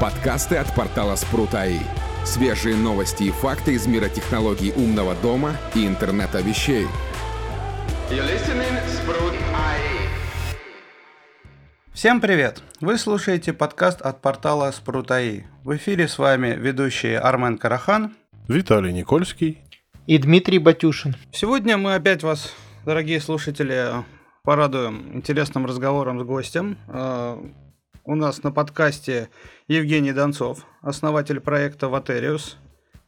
Подкасты от портала Спрут.АИ. Свежие новости и факты из мира технологий умного дома и интернета вещей. Всем привет! Вы слушаете подкаст от портала Спрут.АИ. В эфире с вами ведущие Армен Карахан, Виталий Никольский и Дмитрий Батюшин. Сегодня мы опять вас, дорогие слушатели, порадуем интересным разговором с гостем. У нас на подкасте Евгений Донцов, основатель проекта Ватериус.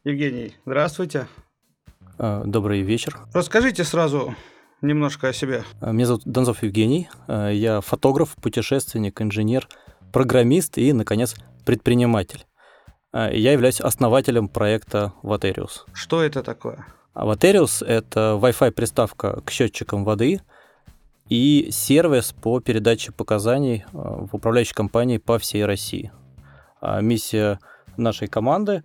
Евгений, здравствуйте. А, добрый вечер. Расскажите сразу немножко о себе. А, меня зовут Донцов Евгений. А, я фотограф, путешественник, инженер, программист и, наконец, предприниматель. Я являюсь основателем проекта Ватериус. Что это такое? Ватериус — это Wi-Fi приставка к счетчикам воды — и сервис по передаче показаний э, в управляющей компании по всей России. А миссия нашей команды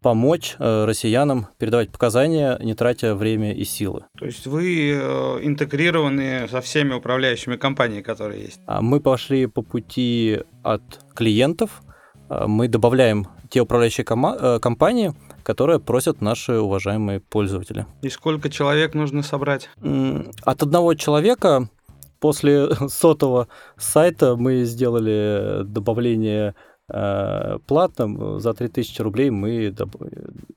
помочь э, россиянам передавать показания, не тратя время и силы. То есть вы э, интегрированы со всеми управляющими компаниями, которые есть? А мы пошли по пути от клиентов. Мы добавляем те управляющие компании, которые просят наши уважаемые пользователи. И сколько человек нужно собрать? От одного человека после сотого сайта мы сделали добавление э, платным. За 3000 рублей мы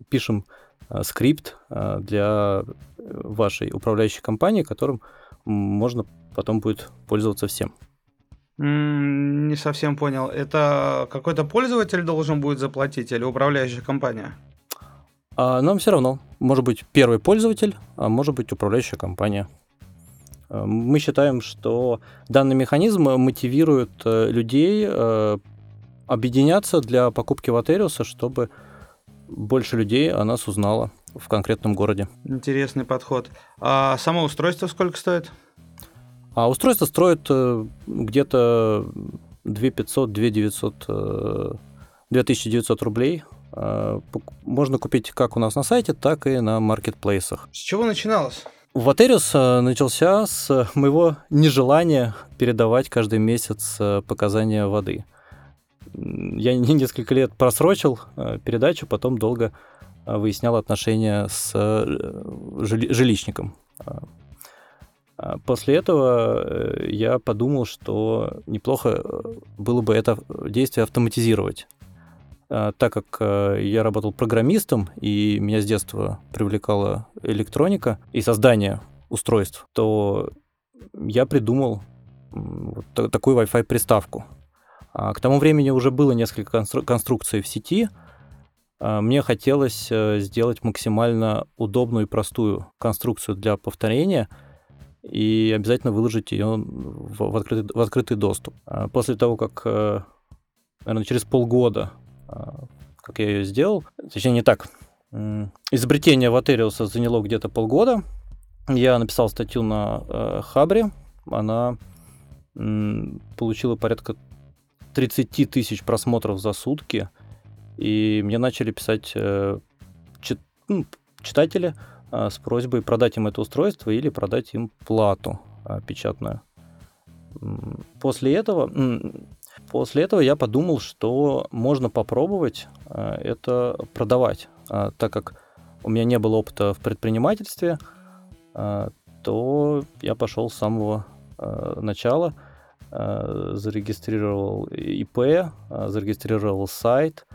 пишем э, скрипт э, для вашей управляющей компании, которым можно потом будет пользоваться всем. Не совсем понял. Это какой-то пользователь должен будет заплатить или управляющая компания? А нам все равно. Может быть первый пользователь, а может быть управляющая компания. А, мы считаем, что данный механизм мотивирует э, людей э, объединяться для покупки Ватериуса, чтобы больше людей о нас узнало в конкретном городе. Интересный подход. А само устройство сколько стоит? А устройство строит э, где-то 2500, 2900, 2900 рублей. А, можно купить как у нас на сайте, так и на маркетплейсах. С чего начиналось? Ватериус э, начался с моего нежелания передавать каждый месяц э, показания воды. Я несколько лет просрочил э, передачу, потом долго выяснял отношения с жилищником. А после этого я подумал, что неплохо было бы это действие автоматизировать. А, так как э, я работал программистом, и меня с детства привлекала электроника и создание устройств, то я придумал вот такую Wi-Fi приставку. А, к тому времени уже было несколько конструкций в сети. А, мне хотелось э, сделать максимально удобную и простую конструкцию для повторения и обязательно выложить ее в открытый, в открытый доступ. После того, как, э, наверное, через полгода как я ее сделал. Точнее, не так. Изобретение Ватериуса заняло где-то полгода. Я написал статью на э, Хабре. Она м, получила порядка 30 тысяч просмотров за сутки. И мне начали писать э, чит, ну, читатели э, с просьбой продать им это устройство или продать им плату э, печатную. После этого После этого я подумал, что можно попробовать э, это продавать, а, так как у меня не было опыта в предпринимательстве, а, то я пошел с самого э, начала, э, зарегистрировал ИП, зарегистрировал сайт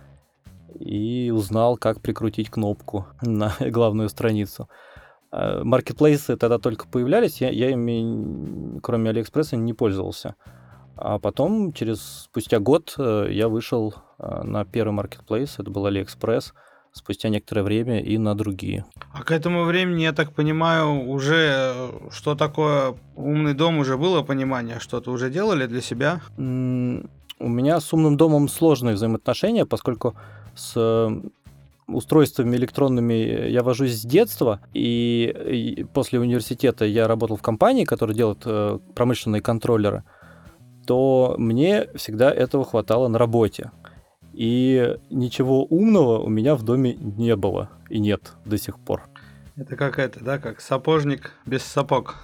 и узнал, как прикрутить кнопку на главную страницу. Маркетплейсы тогда только появлялись, я, я ими, кроме Алиэкспресса, не пользовался. А потом, через спустя год, э, я вышел э, на первый маркетплейс, это был AliExpress, спустя некоторое время и на другие. А к этому времени, я так понимаю, уже э, что такое умный дом, уже было понимание, что-то уже делали для себя? У меня с умным домом сложные взаимоотношения, поскольку с устройствами электронными я вожусь с детства, и после университета я работал в компании, которая делает промышленные контроллеры – то мне всегда этого хватало на работе. И ничего умного у меня в доме не было и нет до сих пор. Это как это, да, как сапожник без сапог.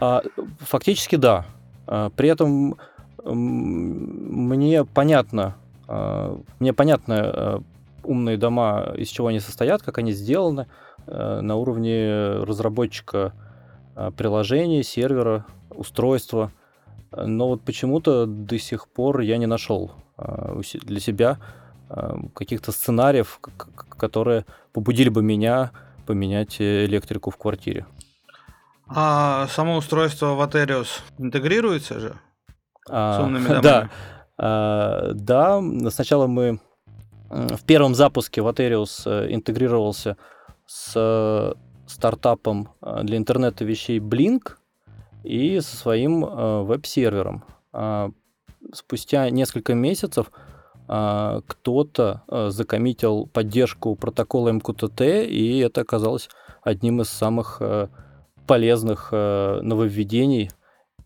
А, фактически да. А, при этом мне понятно, Мне понятно, умные дома, из чего они состоят, как они сделаны на уровне разработчика приложения, сервера, устройства. Но вот почему-то до сих пор я не нашел для себя каких-то сценариев, которые побудили бы меня поменять электрику в квартире. А само устройство Vaterius интегрируется же а, с умными домами? Да. А, да, сначала мы в первом запуске Vaterius э, интегрировался с э, стартапом э, для интернета вещей Blink и со своим веб-сервером. А, спустя несколько месяцев кто-то закоммитил поддержку протокола MQTT, и это оказалось одним из самых полезных э, нововведений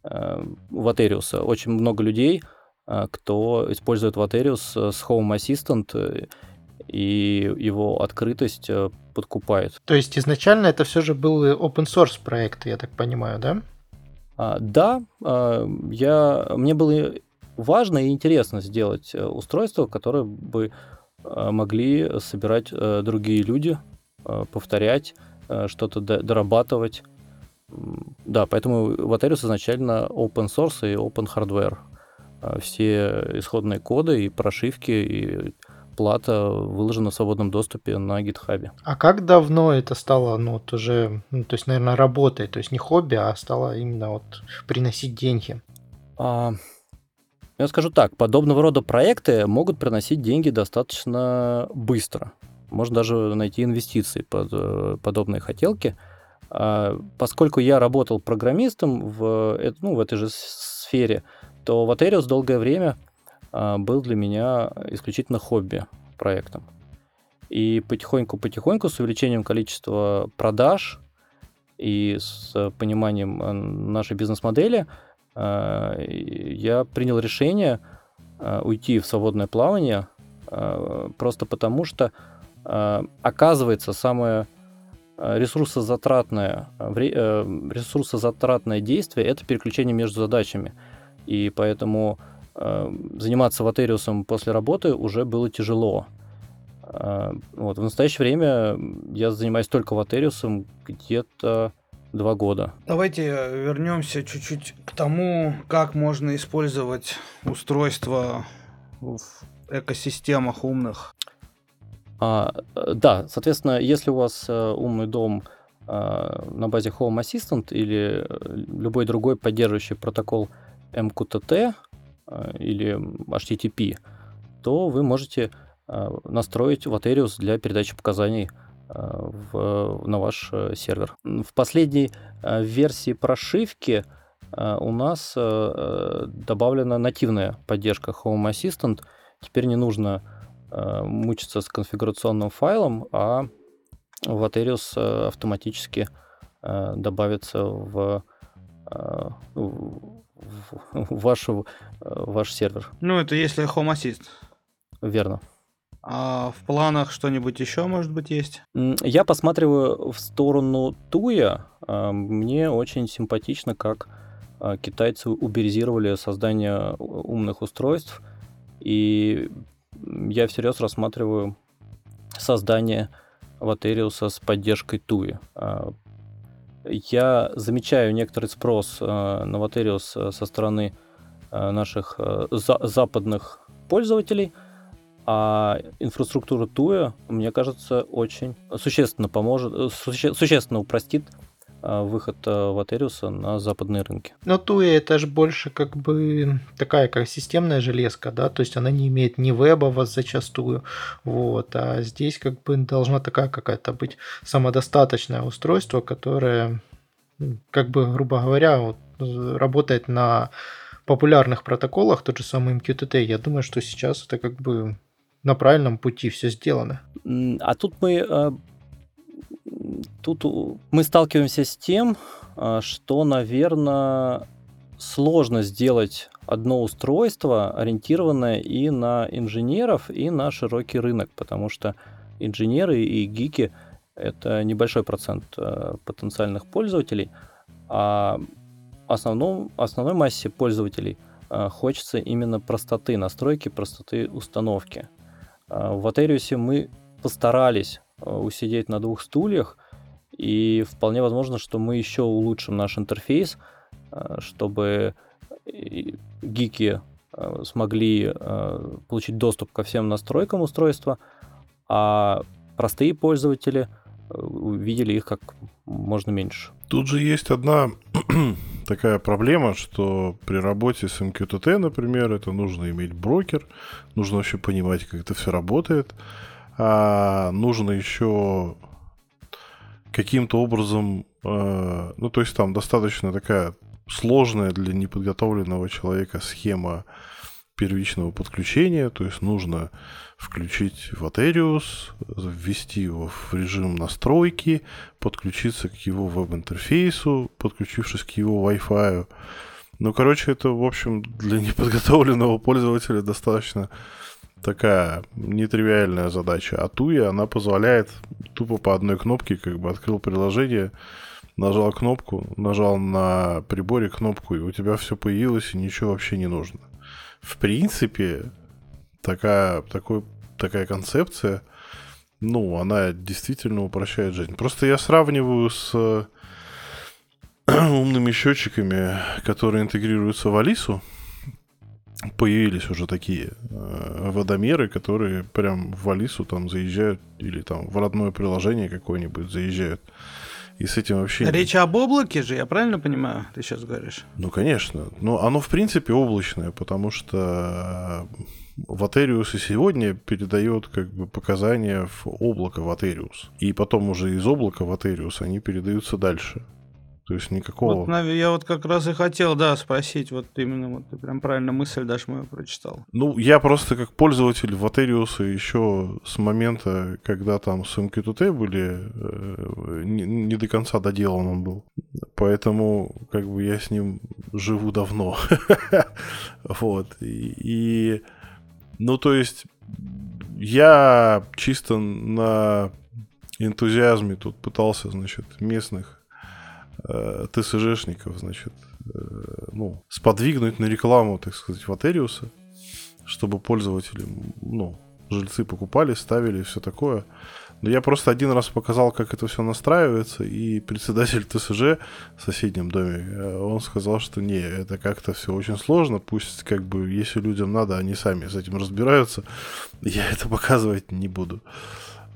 э, Vaterius. Очень много людей, э, кто использует Vaterius с Home Assistant, и его открытость подкупает. То есть изначально это все же был open source проект, я так понимаю, да? А, да, а, я, мне было важно и интересно сделать устройство, которое бы могли собирать другие люди, повторять, что-то дорабатывать. Да, поэтому Vaterius изначально open source и open hardware. А, все исходные коды и прошивки, и плата выложена в свободном доступе на GitHub. А как давно это стало, ну, вот уже, ну, то есть, наверное, работой, то есть не хобби, а стало именно вот приносить деньги? А, я скажу так, подобного рода проекты могут приносить деньги достаточно быстро. Можно даже найти инвестиции под э, подобные хотелки – а, поскольку я работал программистом в, ну, в этой же сфере, то Vaterius долгое время был для меня исключительно хобби проектом. И потихоньку-потихоньку с увеличением количества продаж и с пониманием э, нашей бизнес-модели а, я принял решение уйти в свободное плавание просто потому, что оказывается самое Э, ресурсозатратное, э, э, ресурсозатратное действие – это переключение между задачами. И поэтому заниматься ватериусом после работы уже было тяжело. Вот. В настоящее время я занимаюсь только ватериусом где-то два года. Давайте вернемся чуть-чуть к тому, как можно использовать устройство в экосистемах умных. А, э, да, соответственно, если у вас э, умный дом на базе Home Assistant или э, любой другой поддерживающий протокол MQTT или HTTP, то вы можете а, настроить Vaterius для передачи показаний в, на ваш сервер. В последней версии прошивки у нас добавлена нативная поддержка Home Assistant. Теперь не нужно Э, мучиться с конфигурационным файлом, а Vaterius э, автоматически э, добавится в, в вашу, ваш сервер. Ну, это если Home Assist. Верно. А в планах что-нибудь еще, может быть, есть? Я посматриваю в сторону Туя. Мне очень симпатично, как китайцы уберизировали создание умных устройств. И я всерьез рассматриваю создание Ватериуса с поддержкой Туи. Я замечаю некоторый спрос а, на Ватериус а, со стороны наших западных пользователей, а инфраструктура Туя, мне кажется, очень существенно поможет, э, существенно упростит выход Ватериуса на западные рынки. Но Туи это же больше как бы такая как системная железка, да, то есть она не имеет ни веба вас зачастую, вот, а здесь как бы должна такая какая-то быть самодостаточное устройство, которое как бы, грубо говоря, вот, работает на популярных протоколах, тот же самый MQTT, я думаю, что сейчас это как бы на правильном пути все сделано. А тут мы а, тут мы сталкиваемся с тем, а, что, наверное, сложно сделать одно устройство, ориентированное и на инженеров, и на широкий рынок, потому что инженеры и гики — это небольшой процент а, потенциальных пользователей, а основном, основной массе пользователей а, хочется именно простоты настройки, простоты установки. В Атериусе мы постарались усидеть на двух стульях, и вполне возможно, что мы еще улучшим наш интерфейс, чтобы гики смогли получить доступ ко всем настройкам устройства, а простые пользователи увидели их как можно меньше. Тут же есть одна такая проблема, что при работе с MQTT, например, это нужно иметь брокер, нужно вообще понимать, как это все работает, а нужно еще каким-то образом, э, ну то есть там достаточно такая сложная для неподготовленного человека схема первичного подключения, то есть нужно включить в Aterius, ввести его в режим настройки, подключиться к его веб-интерфейсу, подключившись к его Wi-Fi. Ну, короче, это, в общем, для неподготовленного пользователя достаточно такая нетривиальная задача. А Туя, она позволяет тупо по одной кнопке, как бы открыл приложение, нажал кнопку, нажал на приборе кнопку, и у тебя все появилось, и ничего вообще не нужно. В принципе, такая, такой, такая концепция, ну, она действительно упрощает жизнь. Просто я сравниваю с умными счетчиками, которые интегрируются в Алису. Появились уже такие э, водомеры, которые прям в Алису там заезжают или там в родное приложение какое-нибудь заезжают. И с этим вообще... Речь об облаке же, я правильно понимаю, ты сейчас говоришь? Ну, конечно. Но оно, в принципе, облачное, потому что Ватериус и сегодня передает как бы показания в облако Ватериус. И потом уже из облака Ватериус они передаются дальше. То есть никакого... Вот, я вот как раз и хотел, да, спросить, вот именно, вот ты прям правильно мысль даже мою прочитал. Ну, я просто как пользователь Ватериуса еще с момента, когда там с MQTT были, э, не, не до конца доделан он был. Поэтому, как бы, я с ним живу давно. Вот. И ну, то есть, я чисто на энтузиазме тут пытался, значит, местных э, ТСЖшников, значит, э, ну, сподвигнуть на рекламу, так сказать, Ватериуса, чтобы пользователи, ну, жильцы покупали, ставили и все такое. Но я просто один раз показал, как это все настраивается, и председатель ТСЖ в соседнем доме, э, он сказал, что не, это как-то все очень сложно, пусть как бы, если людям надо, они сами с этим разбираются, я это показывать не буду.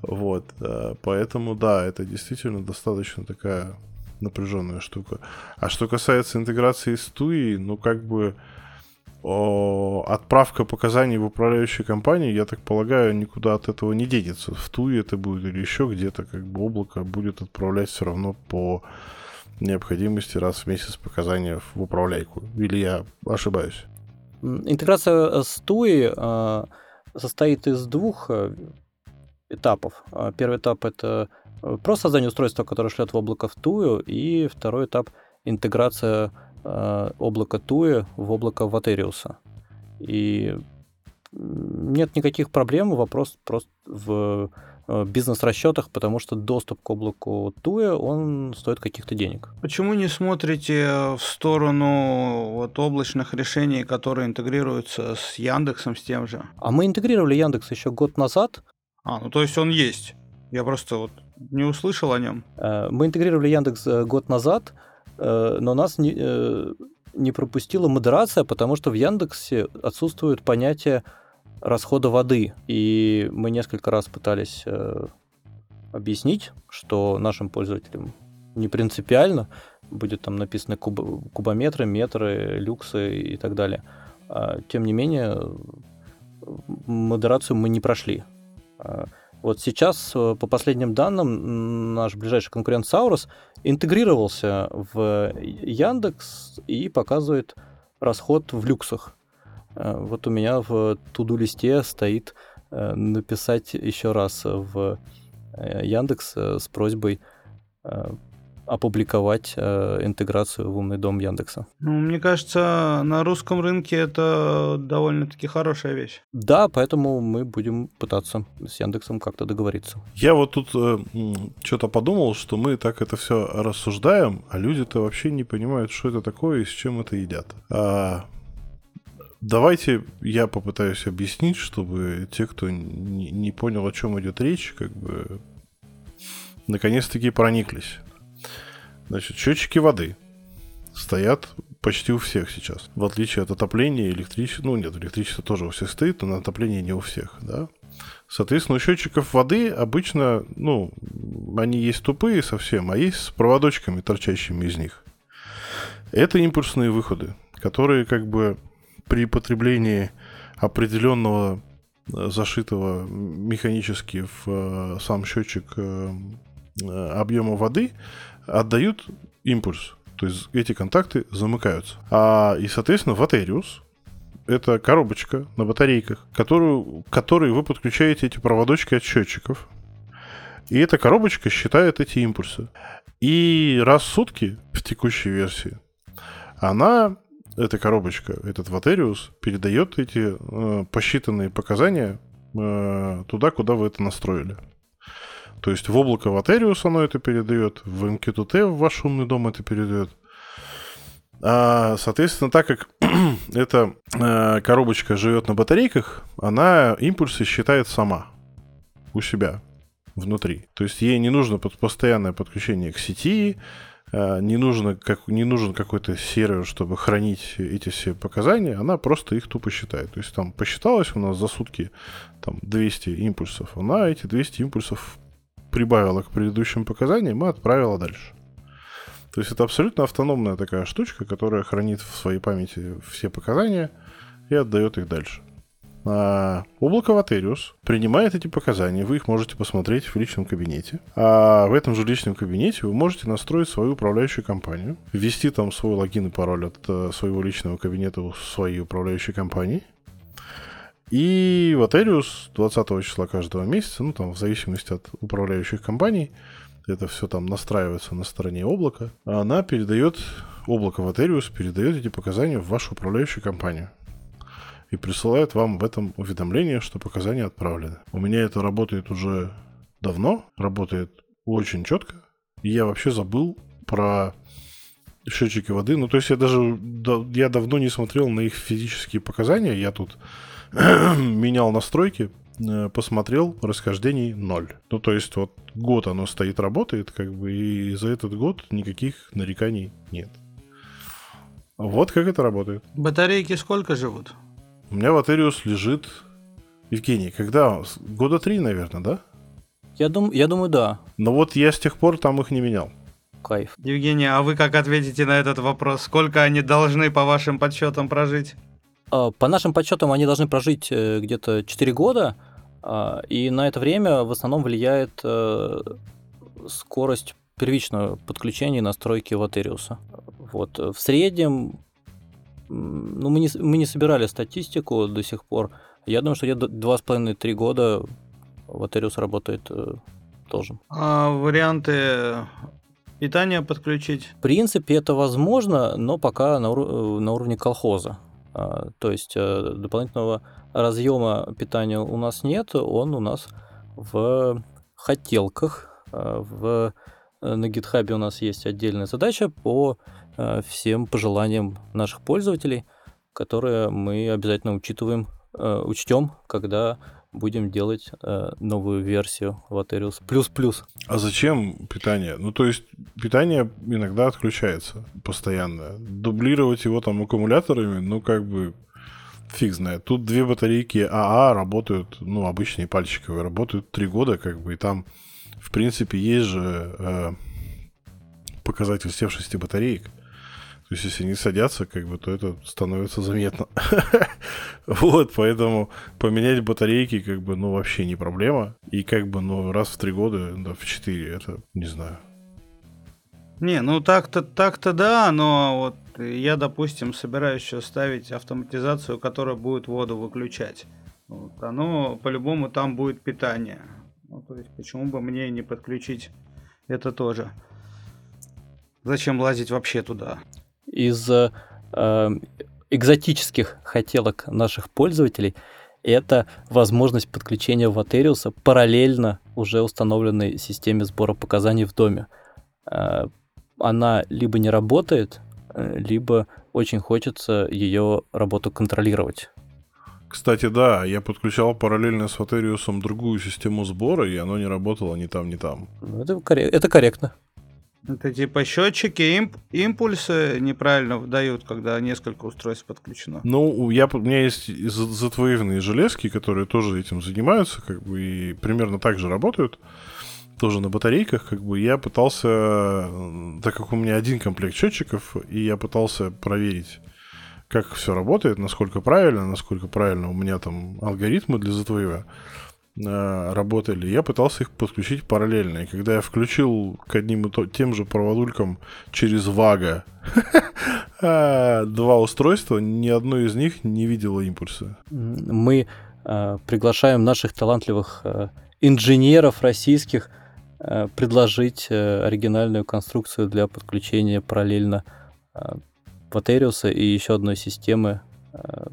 Вот, поэтому да, это действительно достаточно такая напряженная штука. А что касается интеграции с TUI, ну как бы о, отправка показаний в управляющей компании, я так полагаю, никуда от этого не денется. В Туе это будет или еще где-то, как бы облако будет отправлять все равно по необходимости раз в месяц показания в управляйку. Или я ошибаюсь? Интеграция с TUI э, состоит из двух э, этапов. Первый этап это э, просто создание устройства, которое шлет в облако в TUI, и второй этап интеграция Э, облако Туи в облако Ватериуса. И нет никаких проблем, вопрос просто в э, бизнес-расчетах, потому что доступ к облаку Туи, он стоит каких-то денег. Почему не смотрите в сторону вот облачных решений, которые интегрируются с Яндексом, с тем же? А мы интегрировали Яндекс еще год назад. А, ну то есть он есть. Я просто вот не услышал о нем. Э, мы интегрировали Яндекс год назад, Э, но нас не, э, не пропустила модерация, потому что в Яндексе отсутствует понятие расхода воды. И мы несколько раз пытались э, объяснить, что нашим пользователям не принципиально, будет там написано куб, кубометры, метры, люксы и так далее. А, тем не менее, модерацию мы не прошли. Вот сейчас, э, по последним данным, наш ближайший конкурент Саурус интегрировался в Яндекс и показывает расход в люксах. Э, вот у меня в туду-листе стоит э, написать еще раз в Яндекс с просьбой опубликовать э, интеграцию в умный дом Яндекса. Ну, мне кажется, на русском рынке это довольно-таки хорошая вещь. Да, поэтому мы будем пытаться с Яндексом как-то договориться. Я вот тут э, что-то подумал, что мы так это все рассуждаем, а люди-то вообще не понимают, что это такое и с чем это едят. А, Давайте я попытаюсь объяснить, чтобы те, кто не, не понял, о чем идет речь, как бы наконец-таки прониклись. Значит, счетчики воды стоят почти у всех сейчас. В отличие от отопления, электричества, ну нет, электричество тоже у всех стоит, но на отопление не у всех, да. Соответственно, у счетчиков воды обычно, ну, они есть тупые совсем, а есть с проводочками, торчащими из них. Это импульсные выходы, которые как бы при потреблении определенного э, зашитого механически в э, сам счетчик э, объема воды отдают импульс. То есть эти контакты замыкаются. А, и, соответственно, Ватериус это коробочка на батарейках, которую, к которой вы подключаете эти проводочки от счетчиков. И эта коробочка считает эти импульсы. И раз в сутки в текущей версии она эта коробочка, этот Ватериус, передает эти э, посчитанные показания э, туда, куда вы это настроили. То есть в облако Ватериус оно это передает, в MQTT в ваш умный дом это передает. А, соответственно, так как эта э, коробочка живет на батарейках, она импульсы считает сама у себя внутри. То есть ей не нужно постоянное подключение к сети, Э, не, нужно, как, не нужен какой-то сервер, чтобы хранить эти все показания, она просто их тупо считает. То есть там посчиталось у нас за сутки там, 200 импульсов, она эти 200 импульсов прибавила к предыдущим показаниям и отправила дальше. То есть это абсолютно автономная такая штучка, которая хранит в своей памяти все показания и отдает их дальше. А, облако Ватериус принимает эти показания, вы их можете посмотреть в личном кабинете. А в этом же личном кабинете вы можете настроить свою управляющую компанию, ввести там свой логин и пароль от э, своего личного кабинета в своей управляющей компании. И Ватериус 20 числа каждого месяца, ну там в зависимости от управляющих компаний, это все там настраивается на стороне облака, она передает, облако Ватериус передает эти показания в вашу управляющую компанию и присылает вам в этом уведомление, что показания отправлены. У меня это работает уже давно, работает очень четко. И я вообще забыл про счетчики воды. Ну, то есть я даже я давно не смотрел на их физические показания. Я тут менял настройки, э, посмотрел, расхождений ноль. Ну, то есть вот год оно стоит, работает, как бы, и за этот год никаких нареканий нет. Вот как это работает. Батарейки сколько живут? У меня Ватериус лежит... Евгений, когда? Года три, наверное, да? Я, дум, я думаю, да. Но вот я с тех пор там их не менял. Кайф. Евгений, а вы как ответите на этот вопрос? Сколько они должны, по вашим подсчетам, прожить? А, по нашим подсчетам, они должны прожить э, где-то 4 года, а, и на это время в основном влияет э, скорость первичного подключения и настройки Ватериуса. Вот. В среднем ну, мы не, мы не собирали статистику до сих пор. Я думаю, что где-то 2,5-3 года Ватериус работает э, тоже. А варианты питания подключить? В принципе, это возможно, но пока на, ур- на уровне колхоза. А, то есть э, дополнительного разъема питания у нас нет, он у нас в хотелках. Э, в, на GitHub у нас есть отдельная задача по Э, всем пожеланиям наших пользователей, которые мы обязательно учитываем, э, учтем, когда будем делать э, новую версию Vaterius плюс-плюс. А зачем питание? Ну, то есть питание иногда отключается постоянно. Дублировать его там аккумуляторами, ну, как бы фиг знает. Тут две батарейки АА работают, ну, обычные пальчиковые, работают три года, как бы, и там, в принципе, есть же э, показатель севшести батареек. То есть, если не садятся, как бы, то это становится заметно. вот, поэтому поменять батарейки, как бы, ну, вообще не проблема. И как бы, ну, раз в три года, да, в четыре, это, не знаю. Не, ну так-то, так-то да, но вот я, допустим, собираюсь еще ставить автоматизацию, которая будет воду выключать. Вот, оно по-любому там будет питание. Ну, то есть, почему бы мне не подключить это тоже? Зачем лазить вообще туда? Из э, экзотических хотелок наших пользователей это возможность подключения Ватериуса параллельно уже установленной системе сбора показаний в доме. Э, она либо не работает, э, либо очень хочется ее работу контролировать. Кстати, да, я подключал параллельно с Ватериусом другую систему сбора, и оно не работало ни там, ни там. Ну, это, коррек- это корректно. Это типа счетчики имп- импульсы неправильно выдают, когда несколько устройств подключено. Ну, я, у меня есть затвоевные железки, которые тоже этим занимаются, как бы, и примерно так же работают. Тоже на батарейках, как бы, я пытался, так как у меня один комплект счетчиков, и я пытался проверить, как все работает, насколько правильно, насколько правильно у меня там алгоритмы для затвоева. Э, работали, я пытался их подключить параллельно. И когда я включил к одним и тем же проводулькам через Вага а, два устройства, ни одно из них не видело импульса. Мы э, приглашаем наших талантливых э, инженеров российских э, предложить э, оригинальную конструкцию для подключения параллельно э, Ватериуса и еще одной системы э,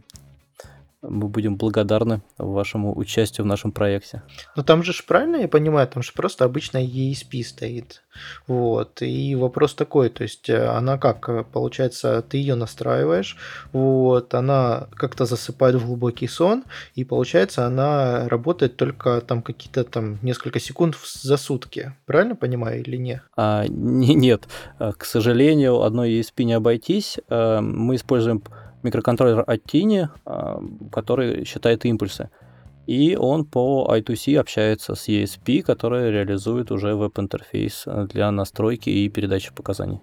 мы будем благодарны вашему участию в нашем проекте. Ну там же правильно я понимаю, там же просто обычная ESP стоит. Вот. И вопрос такой, то есть э, она как, э, получается, ты ее настраиваешь, вот, она как-то засыпает в глубокий сон, и получается она работает только там какие-то там несколько секунд за сутки. Правильно понимаю или нет? А, не, нет, э, к сожалению, одной ESP не обойтись. Мы используем микроконтроллер от Tiny, а, который считает импульсы. И он по I2C общается с ESP, который реализует уже веб-интерфейс для настройки и передачи показаний.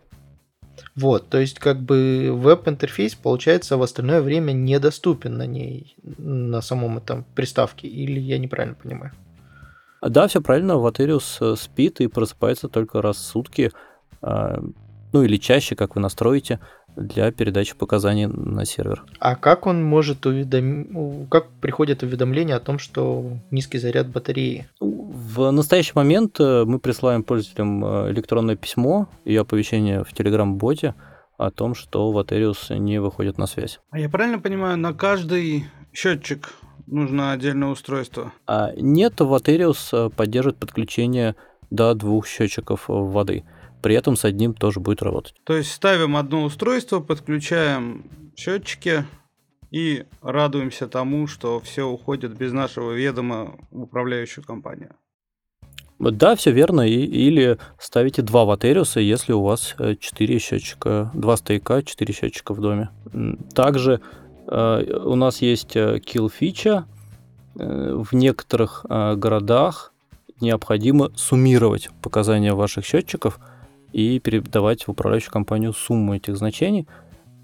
Вот, то есть как бы веб-интерфейс, получается, в остальное время недоступен на ней, на самом этом приставке, или я неправильно понимаю? Да, все правильно, Ватериус спит и просыпается только раз в сутки, а, ну или чаще, как вы настроите для передачи показаний на сервер. А как он может уведомить, как приходит уведомление о том, что низкий заряд батареи? В настоящий момент э, мы присылаем пользователям э, электронное письмо и оповещение в Telegram-боте о том, что Ватериус не выходит на связь. А я правильно понимаю, на каждый счетчик нужно отдельное устройство? А нет, Ватериус э, поддерживает подключение до двух счетчиков воды при этом с одним тоже будет работать. То есть ставим одно устройство, подключаем счетчики и радуемся тому, что все уходит без нашего ведома в управляющую компанию. Да, все верно. И, или ставите два ватериуса, если у вас 4 э, счетчика, два стейка, 4 счетчика в доме. Также э, у нас есть э, kill фича. Э, в некоторых э, городах необходимо суммировать показания ваших счетчиков – и передавать в управляющую компанию сумму этих значений,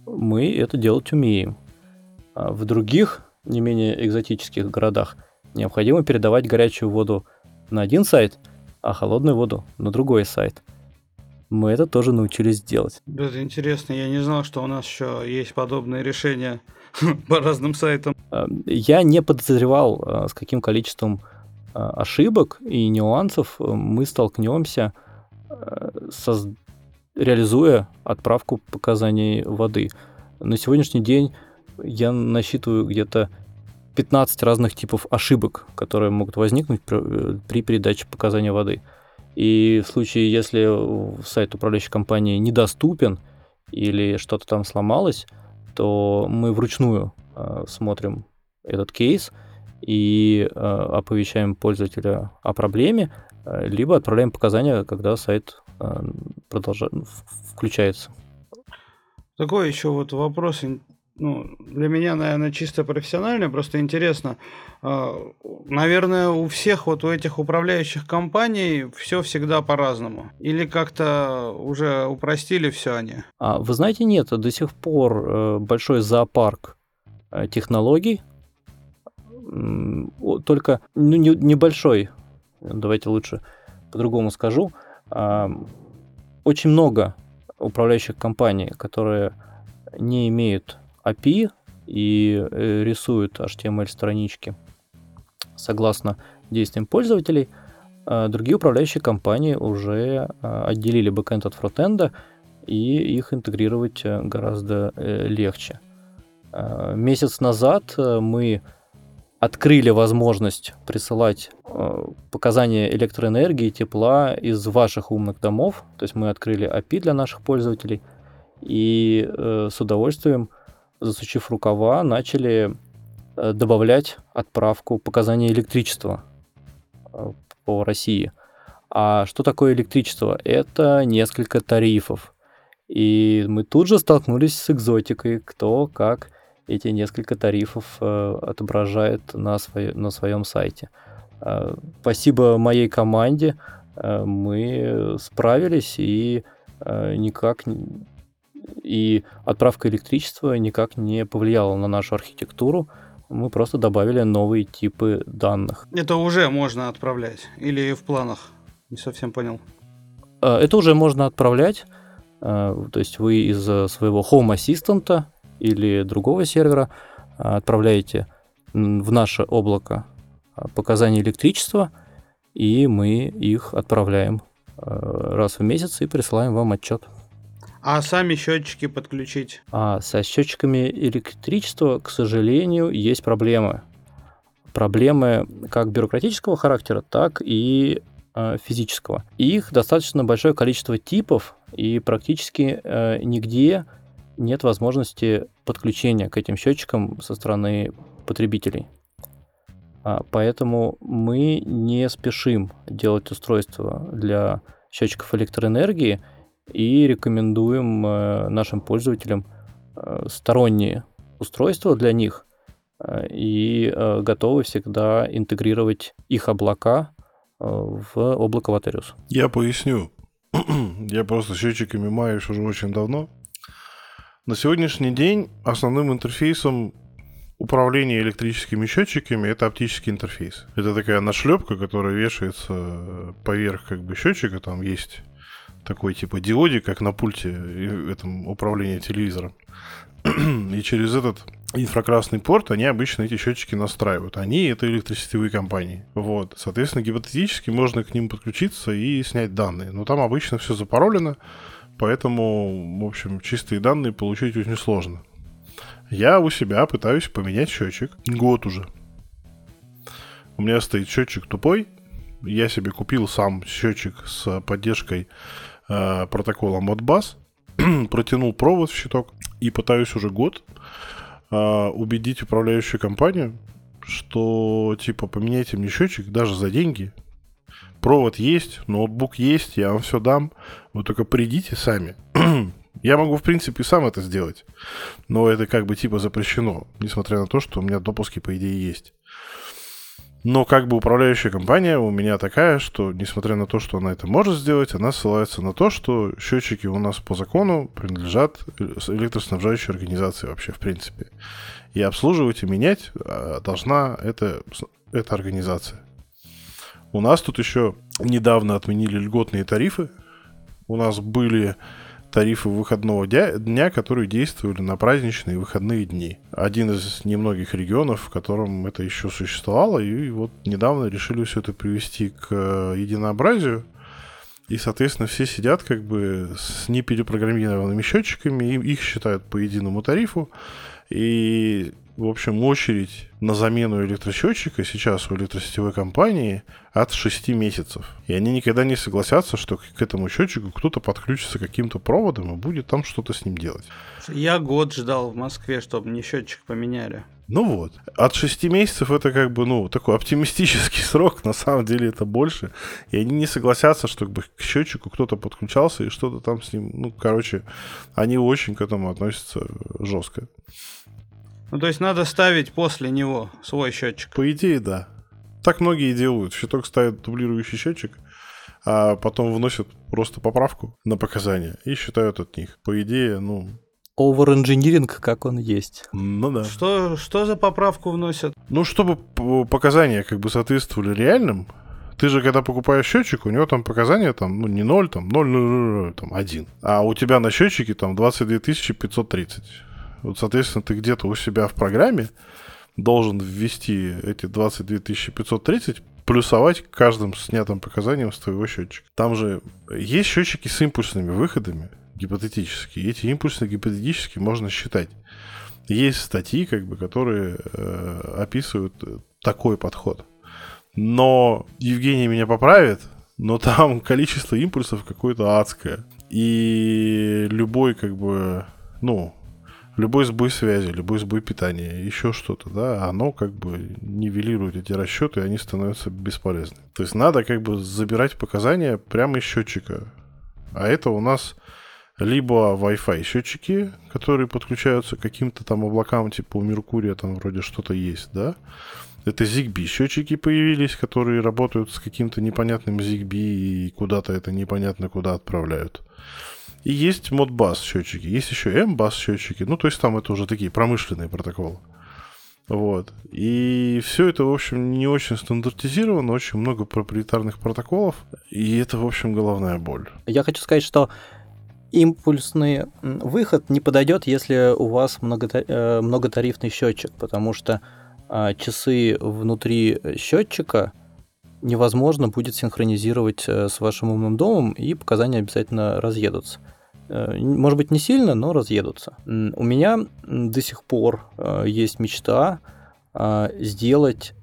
мы это делать умеем. А в других, не менее экзотических городах необходимо передавать горячую воду на один сайт, а холодную воду на другой сайт. Мы это тоже научились делать. Это интересно, я не знал, что у нас еще есть подобные решения по разным сайтам. А, я не подозревал, а, с каким количеством ошибок и нюансов мы столкнемся соз... реализуя отправку показаний воды. На сегодняшний день я насчитываю где-то 15 разных типов ошибок, которые могут возникнуть при, передаче показания воды. И в случае, если сайт управляющей компании недоступен или что-то там сломалось, то мы вручную э, смотрим этот кейс и э, оповещаем пользователя о проблеме, либо отправляем показания, когда сайт э, продолжает, включается. Такой еще вот вопрос, ну, для меня, наверное, чисто профессиональный, просто интересно. Э, наверное, у всех вот у этих управляющих компаний все всегда по-разному. Или как-то уже упростили все они? А, вы знаете, нет, до сих пор большой зоопарк технологий, только ну, небольшой давайте лучше по-другому скажу. Очень много управляющих компаний, которые не имеют API и э, рисуют HTML-странички согласно действиям пользователей, а другие управляющие компании уже а, отделили бэкэнд от фронтенда, и их интегрировать э, гораздо э, легче. А, месяц назад мы открыли возможность присылать э, показания электроэнергии, тепла из ваших умных домов. То есть мы открыли API для наших пользователей. и э, с удовольствием, засучив рукава, начали э, добавлять отправку показаний электричества по России. А что такое электричество? Это несколько тарифов. И мы тут же столкнулись с экзотикой, кто как эти несколько тарифов э, отображает на, свое, на своем сайте. Э, спасибо моей команде, э, мы справились и никак и отправка электричества никак не повлияла на нашу архитектуру. Мы просто добавили новые типы данных. Это уже можно отправлять или в планах? Не совсем понял. Это уже можно отправлять. То есть вы из своего Home Assistant или другого сервера отправляете в наше облако показания электричества, и мы их отправляем раз в месяц и присылаем вам отчет. А сами счетчики подключить? А со счетчиками электричества, к сожалению, есть проблемы. Проблемы как бюрократического характера, так и э, физического. Их достаточно большое количество типов, и практически э, нигде нет возможности подключения к этим счетчикам со стороны потребителей. А, поэтому мы не спешим делать устройство для счетчиков электроэнергии, и рекомендуем э, нашим пользователям э, сторонние устройства для них э, и готовы всегда интегрировать их облака в облако Vaterius. Я поясню. Я просто счетчиками маюсь уже очень давно. На сегодняшний день основным интерфейсом управления электрическими счетчиками это оптический интерфейс. Это такая нашлепка, которая вешается поверх как бы счетчика. Там есть такой типа диодик, как на пульте этом управления телевизором. И через этот инфракрасный порт они обычно эти счетчики настраивают. Они это электросетевые компании. Вот. Соответственно, гипотетически можно к ним подключиться и снять данные. Но там обычно все запаролено, поэтому, в общем, чистые данные получить очень сложно. Я у себя пытаюсь поменять счетчик. Год уже. У меня стоит счетчик тупой. Я себе купил сам счетчик с поддержкой э, протокола Modbus, протянул провод в щиток и пытаюсь уже год э, убедить управляющую компанию, что типа поменяйте мне счетчик даже за деньги. Провод есть, ноутбук есть, я вам все дам. Вы только придите сами. я могу, в принципе, сам это сделать. Но это как бы типа запрещено, несмотря на то, что у меня допуски, по идее, есть. Но как бы управляющая компания у меня такая, что несмотря на то, что она это может сделать, она ссылается на то, что счетчики у нас по закону принадлежат электроснабжающей организации вообще в принципе. И обслуживать и менять а, должна эта, эта организация. У нас тут еще недавно отменили льготные тарифы. У нас были тарифы выходного дня, которые действовали на праздничные выходные дни. Один из немногих регионов, в котором это еще существовало, и вот недавно решили все это привести к э, единообразию. И, соответственно, все сидят как бы с неперепрограммированными счетчиками, и их считают по единому тарифу. И в общем, очередь на замену электросчетчика сейчас у электросетевой компании от 6 месяцев. И они никогда не согласятся, что к этому счетчику кто-то подключится каким-то проводом и будет там что-то с ним делать. Я год ждал в Москве, чтобы мне счетчик поменяли. Ну вот. От 6 месяцев это как бы, ну, такой оптимистический срок, на самом деле это больше. И они не согласятся, чтобы к счетчику кто-то подключался и что-то там с ним. Ну, короче, они очень к этому относятся жестко. Ну, то есть надо ставить после него свой счетчик. По идее, да. Так многие делают. Щиток ставит дублирующий счетчик, а потом вносят просто поправку на показания и считают от них. По идее, ну... Овер-инжиниринг, как он есть. Ну да. Что, что за поправку вносят? Ну, чтобы показания как бы соответствовали реальным, ты же, когда покупаешь счетчик, у него там показания там, ну, не 0, там 0, 0, 0, 0, там 1. А у тебя на счетчике там 22 530. Вот, соответственно, ты где-то у себя в программе должен ввести эти 22 530, плюсовать каждым снятым показанием с твоего счетчика. Там же есть счетчики с импульсными выходами, гипотетически. Эти импульсы гипотетически можно считать. Есть статьи, как бы, которые э, описывают такой подход. Но Евгений меня поправит, но там количество импульсов какое-то адское. И любой, как бы, ну, любой сбой связи, любой сбой питания, еще что-то, да, оно как бы нивелирует эти расчеты, и они становятся бесполезны. То есть надо как бы забирать показания прямо из счетчика. А это у нас либо Wi-Fi счетчики, которые подключаются к каким-то там облакам, типа у Меркурия там вроде что-то есть, да. Это ZigBee счетчики появились, которые работают с каким-то непонятным ZigBee и куда-то это непонятно куда отправляют. И есть Modbus счетчики, есть еще M-Bus счетчики, ну то есть там это уже такие промышленные протоколы. Вот. И все это, в общем, не очень стандартизировано, очень много проприетарных протоколов, и это, в общем, головная боль. Я хочу сказать, что импульсный выход не подойдет, если у вас э, многотарифный счетчик, потому что а, часы внутри счетчика невозможно будет синхронизировать э, с вашим умным домом, и показания обязательно разъедутся. Э, может быть, не сильно, но разъедутся. У меня до сих пор есть мечта сделать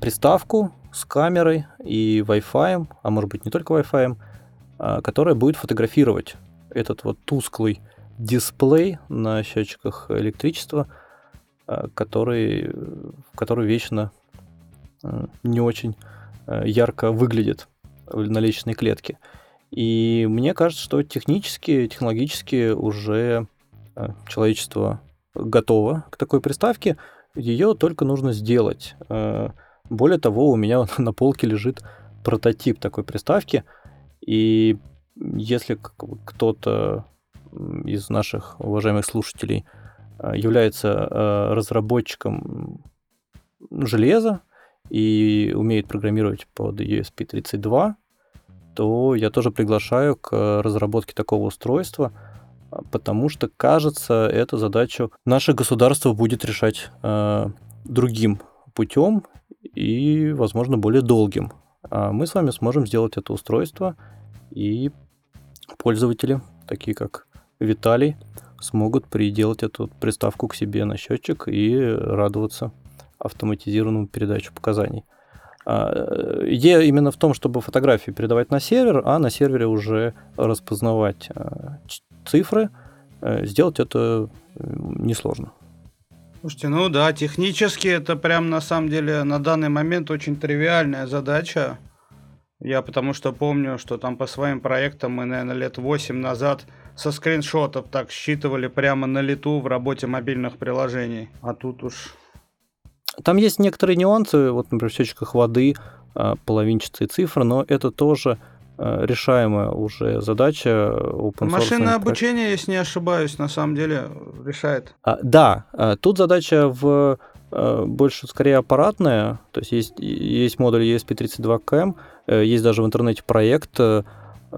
приставку с камерой и Wi-Fi, а может быть не только Wi-Fi, которая будет фотографировать этот вот тусклый дисплей на счетчиках электричества, э, который, который вечно э, не очень э, ярко выглядит на личной клетке. И мне кажется, что технически, технологически уже человечество готово к такой приставке. Ее только нужно сделать. Более того, у меня на полке лежит прототип такой приставки. И если кто-то из наших уважаемых слушателей э, является э, разработчиком железа и умеет программировать под ESP32, то я тоже приглашаю к разработке такого устройства, потому что, кажется, эту задачу наше государство будет решать э, другим путем и, возможно, более долгим. А мы с вами сможем сделать это устройство и пользователи, такие как Виталий, смогут приделать эту приставку к себе на счетчик и радоваться автоматизированному передачу показаний. А, идея именно в том, чтобы фотографии передавать на сервер, а на сервере уже распознавать а, цифры. Э, сделать это несложно. Слушайте, ну да, технически это прям на самом деле на данный момент очень тривиальная задача. Я потому что помню, что там по своим проектам мы, наверное, лет 8 назад со скриншотов так считывали прямо на лету в работе мобильных приложений. А тут уж... Там есть некоторые нюансы, вот, например, в счетчиках воды а, половинчатые цифры, но это тоже а, решаемая уже задача open Машинное обучение, если не ошибаюсь, на самом деле решает. А, да, тут задача в больше скорее аппаратная, то есть есть, есть модуль ESP32CAM, Э, есть даже в интернете проект э,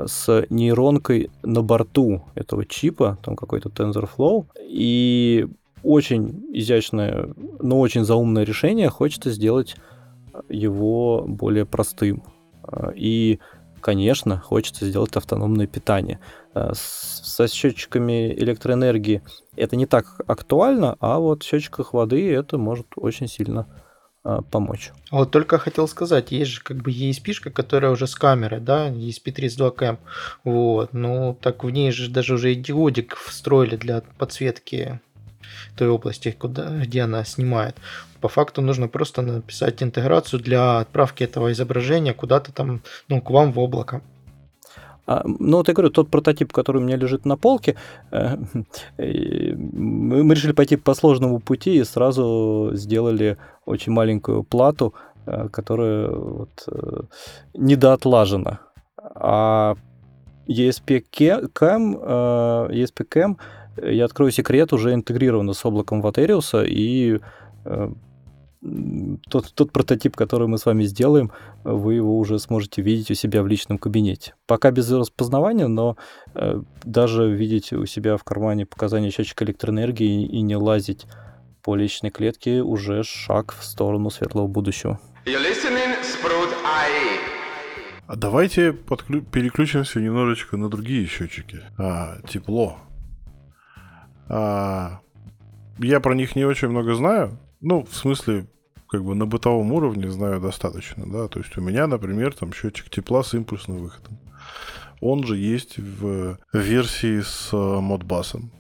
с нейронкой на борту этого чипа, там какой-то TensorFlow, и очень изящное, но очень заумное решение, хочется сделать его более простым. Э, и, конечно, хочется сделать автономное питание. Со счетчиками электроэнергии это не так актуально, а вот в счетчиках воды это может очень сильно а, помочь. Вот только хотел сказать, есть же как бы ESP, которая уже с камерой, да, ESP32 Cam, вот, ну так в ней же даже уже и диодик встроили для подсветки той области, куда, где она снимает. По факту нужно просто написать интеграцию для отправки этого изображения куда-то там, ну, к вам в облако. А, ну, вот я говорю, тот прототип, который у меня лежит на полке, э, мы решили пойти по сложному пути и сразу сделали очень маленькую плату, э, которая вот э, недоотлажена. А ESP-CAM, ESP-CAM, я открою секрет, уже интегрировано с облаком Vaterius, и тот, тот прототип, который мы с вами сделаем, вы его уже сможете видеть у себя в личном кабинете. Пока без распознавания, но э, даже видеть у себя в кармане показания счетчика электроэнергии и не лазить по личной клетке уже шаг в сторону светлого будущего. А давайте подклю... переключимся немножечко на другие счетчики. А, тепло. А, я про них не очень много знаю, ну, в смысле, как бы на бытовом уровне знаю достаточно, да. То есть у меня, например, там счетчик тепла с импульсным выходом. Он же есть в версии с модбасом.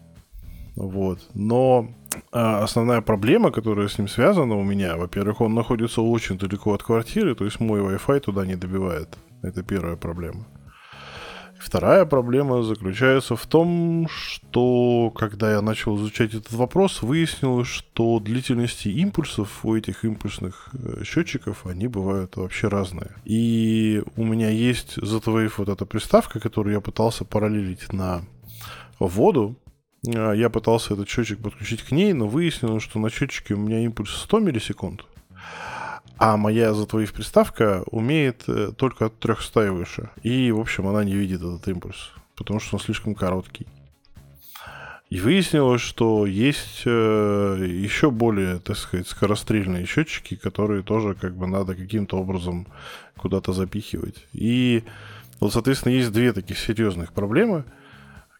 Вот. Но а, основная проблема, которая с ним связана у меня, во-первых, он находится очень далеко от квартиры, то есть мой Wi-Fi туда не добивает. Это первая проблема. Вторая проблема заключается в том, что когда я начал изучать этот вопрос, выяснилось, что длительности импульсов у этих импульсных э, счетчиков, они бывают вообще разные. И у меня есть ZWave вот эта приставка, которую я пытался параллелить на воду, а, я пытался этот счетчик подключить к ней, но выяснилось, что на счетчике у меня импульс 100 миллисекунд, а моя затвоив приставка умеет э, только от 300 и выше. И, в общем, она не видит этот импульс, потому что он слишком короткий. И выяснилось, что есть э, еще более, так сказать, скорострельные счетчики, которые тоже как бы надо каким-то образом куда-то запихивать. И вот, соответственно, есть две таких серьезных проблемы,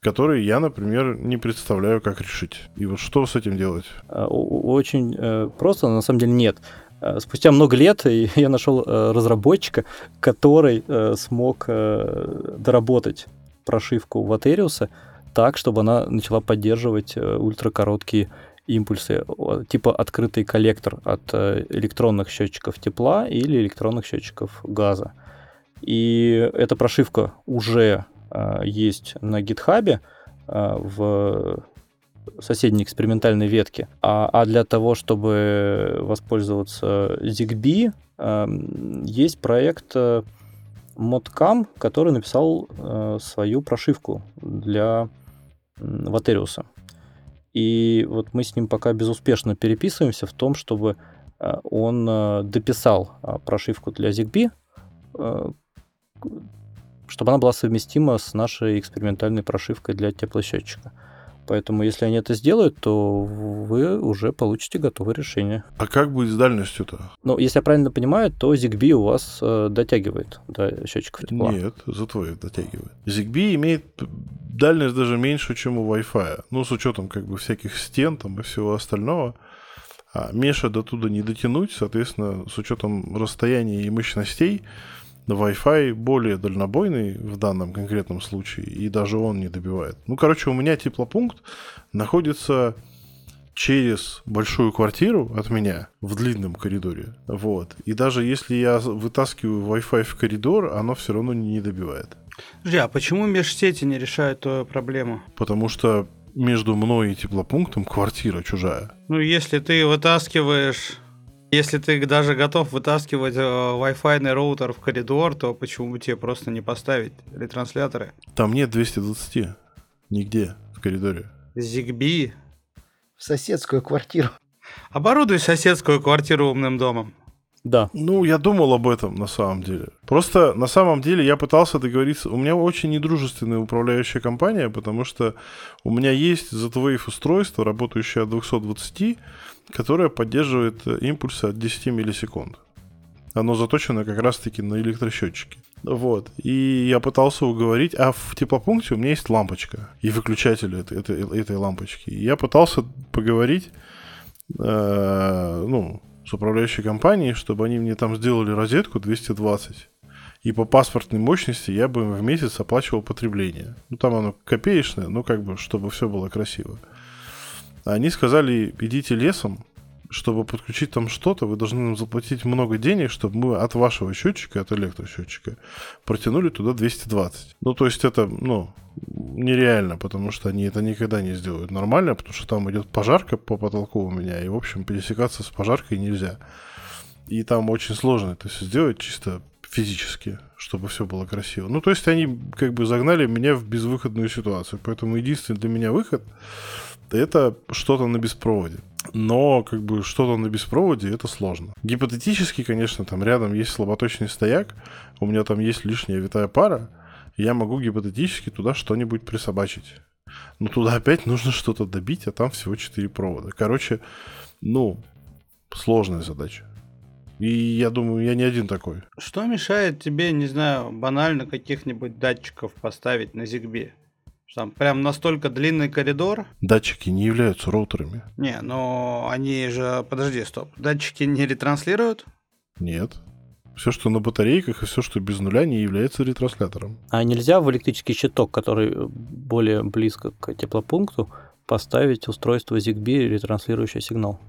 которые я, например, не представляю, как решить. И вот что с этим делать? А, очень э, просто, на самом деле нет. Э, спустя много лет я нашел э, разработчика, который э, смог доработать прошивку Ватериуса так, чтобы она начала поддерживать ультракороткие импульсы, типа открытый коллектор от электронных счетчиков тепла или электронных счетчиков газа. И эта прошивка уже есть на гитхабе в соседней экспериментальной ветки. А, а для того, чтобы воспользоваться ZigBee, э, есть проект э, Modcam, который написал э, свою прошивку для Ватериуса. И вот мы с ним пока безуспешно переписываемся в том, чтобы э, он э, дописал прошивку для ZigBee, чтобы она была совместима с нашей экспериментальной прошивкой для теплосчетчика. Поэтому, если они это сделают, то вы уже получите готовое решение. А как будет с дальностью-то? Ну, если я правильно понимаю, то ZigBee у вас э, дотягивает до счетчиков тепла. Нет, зато дотягивает. ZigBee имеет дальность даже меньше, чем у Wi-Fi. Ну, с учетом как бы всяких стен там и всего остального. А Меша до туда не дотянуть, соответственно, с учетом расстояния и мощностей, Wi-Fi более дальнобойный в данном конкретном случае, и даже он не добивает. Ну, короче, у меня теплопункт находится через большую квартиру от меня в длинном коридоре. Вот. И даже если я вытаскиваю Wi-Fi в коридор, оно все равно не добивает. Подожди, а почему межсети не решают твою проблему? Потому что между мной и теплопунктом квартира чужая. Ну, если ты вытаскиваешь если ты даже готов вытаскивать э, Wi-Fi роутер в коридор, то почему бы тебе просто не поставить ретрансляторы? Там нет 220. Нигде в коридоре. Zigbee. В соседскую квартиру. Оборудуй соседскую квартиру умным домом. Да. Ну, я думал об этом на самом деле. Просто на самом деле я пытался договориться. У меня очень недружественная управляющая компания, потому что у меня есть Z-Wave устройство, работающее от 220, которое поддерживает э, импульсы от 10 миллисекунд. Оно заточено как раз-таки на электросчетчики. Вот. И я пытался уговорить, а в теплопункте у меня есть лампочка и выключатель этой, этой, этой лампочки. И я пытался поговорить, э, ну, с управляющей компанией, чтобы они мне там сделали розетку 220. И по паспортной мощности я бы в месяц оплачивал потребление. Ну, там оно копеечное, но как бы, чтобы все было красиво. Они сказали, идите лесом, чтобы подключить там что-то, вы должны нам заплатить много денег, чтобы мы от вашего счетчика, от электросчетчика, протянули туда 220. Ну, то есть это, ну, нереально, потому что они это никогда не сделают нормально, потому что там идет пожарка по потолку у меня, и, в общем, пересекаться с пожаркой нельзя. И там очень сложно это все сделать чисто физически, чтобы все было красиво. Ну, то есть они как бы загнали меня в безвыходную ситуацию. Поэтому единственный для меня выход это что-то на беспроводе. Но как бы что-то на беспроводе это сложно. Гипотетически, конечно, там рядом есть слаботочный стояк, у меня там есть лишняя витая пара, я могу гипотетически туда что-нибудь присобачить. Но туда опять нужно что-то добить, а там всего 4 провода. Короче, ну, сложная задача. И я думаю, я не один такой. Что мешает тебе, не знаю, банально каких-нибудь датчиков поставить на Там прям настолько длинный коридор. Датчики не являются роутерами. Не, но они же... Подожди, стоп. Датчики не ретранслируют? Нет. Все, что на батарейках и все, что без нуля, не является ретранслятором. А нельзя в электрический щиток, который более близко к теплопункту, поставить устройство ZigBee, ретранслирующее сигнал?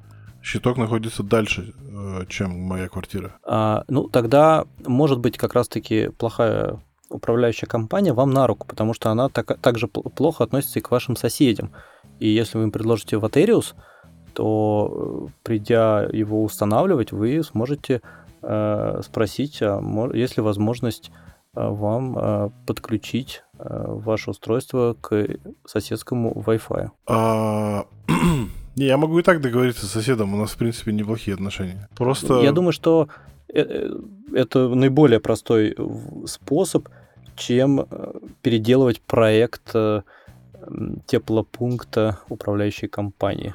Щиток находится дальше, э, чем моя квартира. А, ну, тогда может быть как раз-таки плохая управляющая компания вам на руку, потому что она так, также плохо относится и к вашим соседям. И если вы им предложите Vaterius, то э, придя его устанавливать, вы сможете э, спросить, а есть ли возможность э, вам э, подключить э, ваше устройство к соседскому Wi-Fi. А... Я могу и так договориться с соседом, у нас, в принципе, неплохие отношения. Просто... Я думаю, что э, это наиболее простой способ, чем переделывать проект теплопункта управляющей компании.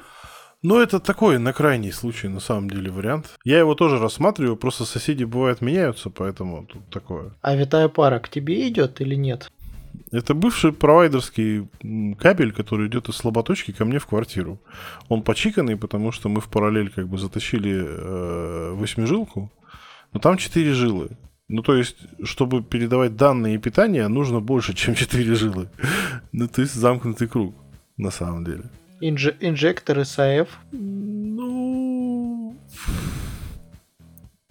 Ну, это такой на крайний случай, на самом деле, вариант. Я его тоже рассматриваю, просто соседи бывают меняются, поэтому тут такое. А витая пара к тебе идет или нет? Это бывший провайдерский кабель, который идет из слаботочки ко мне в квартиру. Он почиканный, потому что мы в параллель как бы затащили э, восьмижилку, но там четыре жилы. Ну, то есть, чтобы передавать данные и питание, нужно больше, чем четыре жилы. ну, то есть, замкнутый круг, на самом деле. Инж- инжектор SAF? Ну...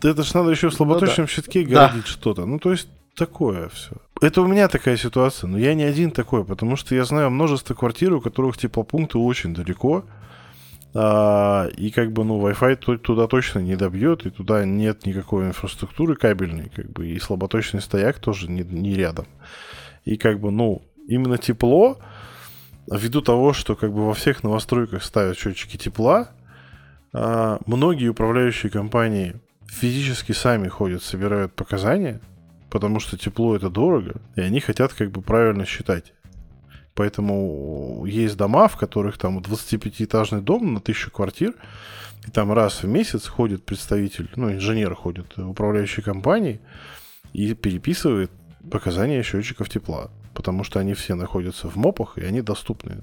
Это ж надо еще в слаботочном ну, да. щитке городить да. что-то. Ну, то есть, такое все. Это у меня такая ситуация, но я не один такой, потому что я знаю множество квартир, у которых теплопункты очень далеко, а, и как бы, ну, Wi-Fi туда точно не добьет, и туда нет никакой инфраструктуры кабельной, как бы, и слаботочный стояк тоже не, не рядом. И как бы, ну, именно тепло, ввиду того, что как бы во всех новостройках ставят счетчики тепла, а, многие управляющие компании физически сами ходят, собирают показания, потому что тепло это дорого, и они хотят как бы правильно считать. Поэтому есть дома, в которых там 25-этажный дом на тысячу квартир, и там раз в месяц ходит представитель, ну, инженер ходит управляющей компании и переписывает показания счетчиков тепла потому что они все находятся в мопах, и они доступны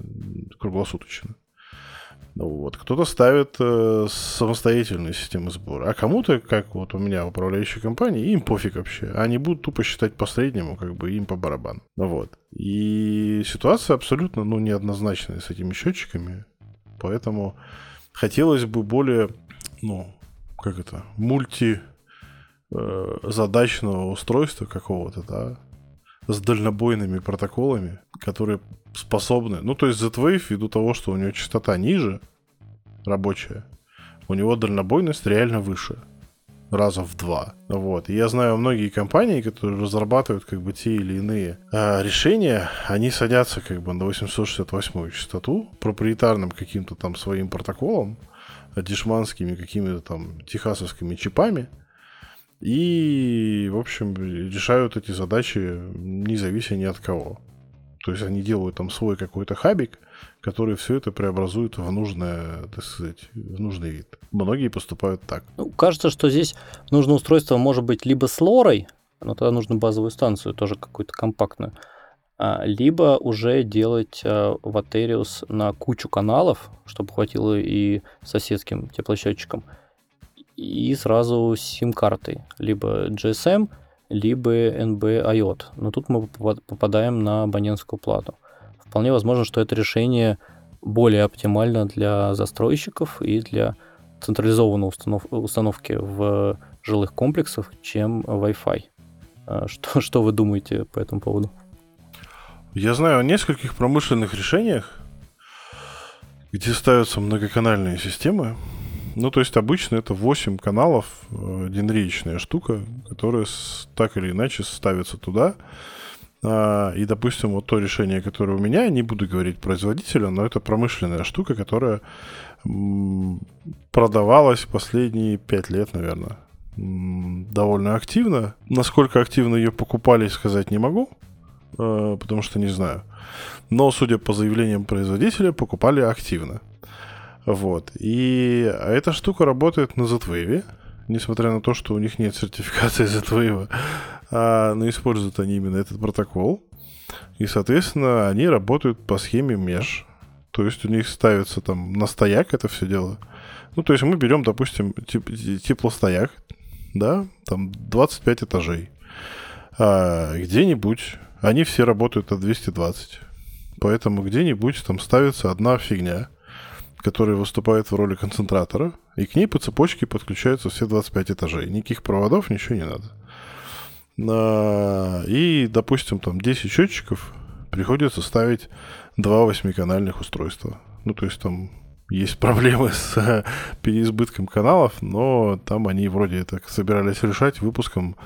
круглосуточно. Вот. Кто-то ставит э, самостоятельные системы сбора, а кому-то, как вот у меня управляющей компании, им пофиг вообще. Они будут тупо считать по среднему, как бы им по барабану. Ну, вот. И ситуация абсолютно ну, неоднозначная с этими счетчиками. Поэтому хотелось бы более, ну, как это, мульти э, устройства какого-то, да, с дальнобойными протоколами, которые способны... Ну, то есть Z-Wave, ввиду того, что у него частота ниже, рабочая, у него дальнобойность реально выше. Раза в два. Вот. И я знаю многие компании, которые разрабатывают как бы те или иные э, решения, они садятся как бы на 868 частоту проприетарным каким-то там своим протоколом, дешманскими какими-то там техасовскими чипами, и, в общем, решают эти задачи не завися ни от кого. То есть они делают там свой какой-то хабик, который все это преобразует в нужное, так сказать, в нужный вид. Многие поступают так. Ну, кажется, что здесь нужно устройство может быть либо с лорой, но тогда нужно базовую станцию тоже какую-то компактную, а, либо уже делать а, Ватериус на кучу каналов, чтобы хватило и соседским теплосчетчикам, и сразу сим-картой, либо GSM, либо NB IOT. Но тут мы попадаем на абонентскую плату. Вполне возможно, что это решение более оптимально для застройщиков и для централизованной установ установки в жилых комплексах, чем Wi-Fi. А что, что вы думаете по этому поводу? Я знаю о нескольких промышленных решениях, где ставятся многоканальные системы, ну, то есть обычно это 8 каналов, э, динреечная штука, которая так или иначе ставится туда. А, и, допустим, вот то решение, которое у меня, не буду говорить производителя, но это промышленная штука, которая продавалась последние 5 лет, наверное, довольно активно. Насколько активно ее покупали, сказать не могу, э, потому что не знаю. Но, судя по заявлениям производителя, покупали активно. Вот. И эта штука работает на Z-Wave, несмотря на то, что у них нет сертификации Z-Wave, а, но используют они именно этот протокол. И, соответственно, они работают по схеме Mesh. То есть у них ставится там на стояк это все дело. Ну, то есть мы берем, допустим, теп- теплостояк, да, там 25 этажей. А где-нибудь они все работают от 220. Поэтому где-нибудь там ставится одна фигня, которая выступает в роли концентратора, и к ней по цепочке подключаются все 25 этажей. Никаких проводов, ничего не надо. А, и, допустим, там 10 счетчиков приходится ставить два восьмиканальных устройства. Ну, то есть там есть проблемы с переизбытком каналов, но там они вроде это собирались решать выпуском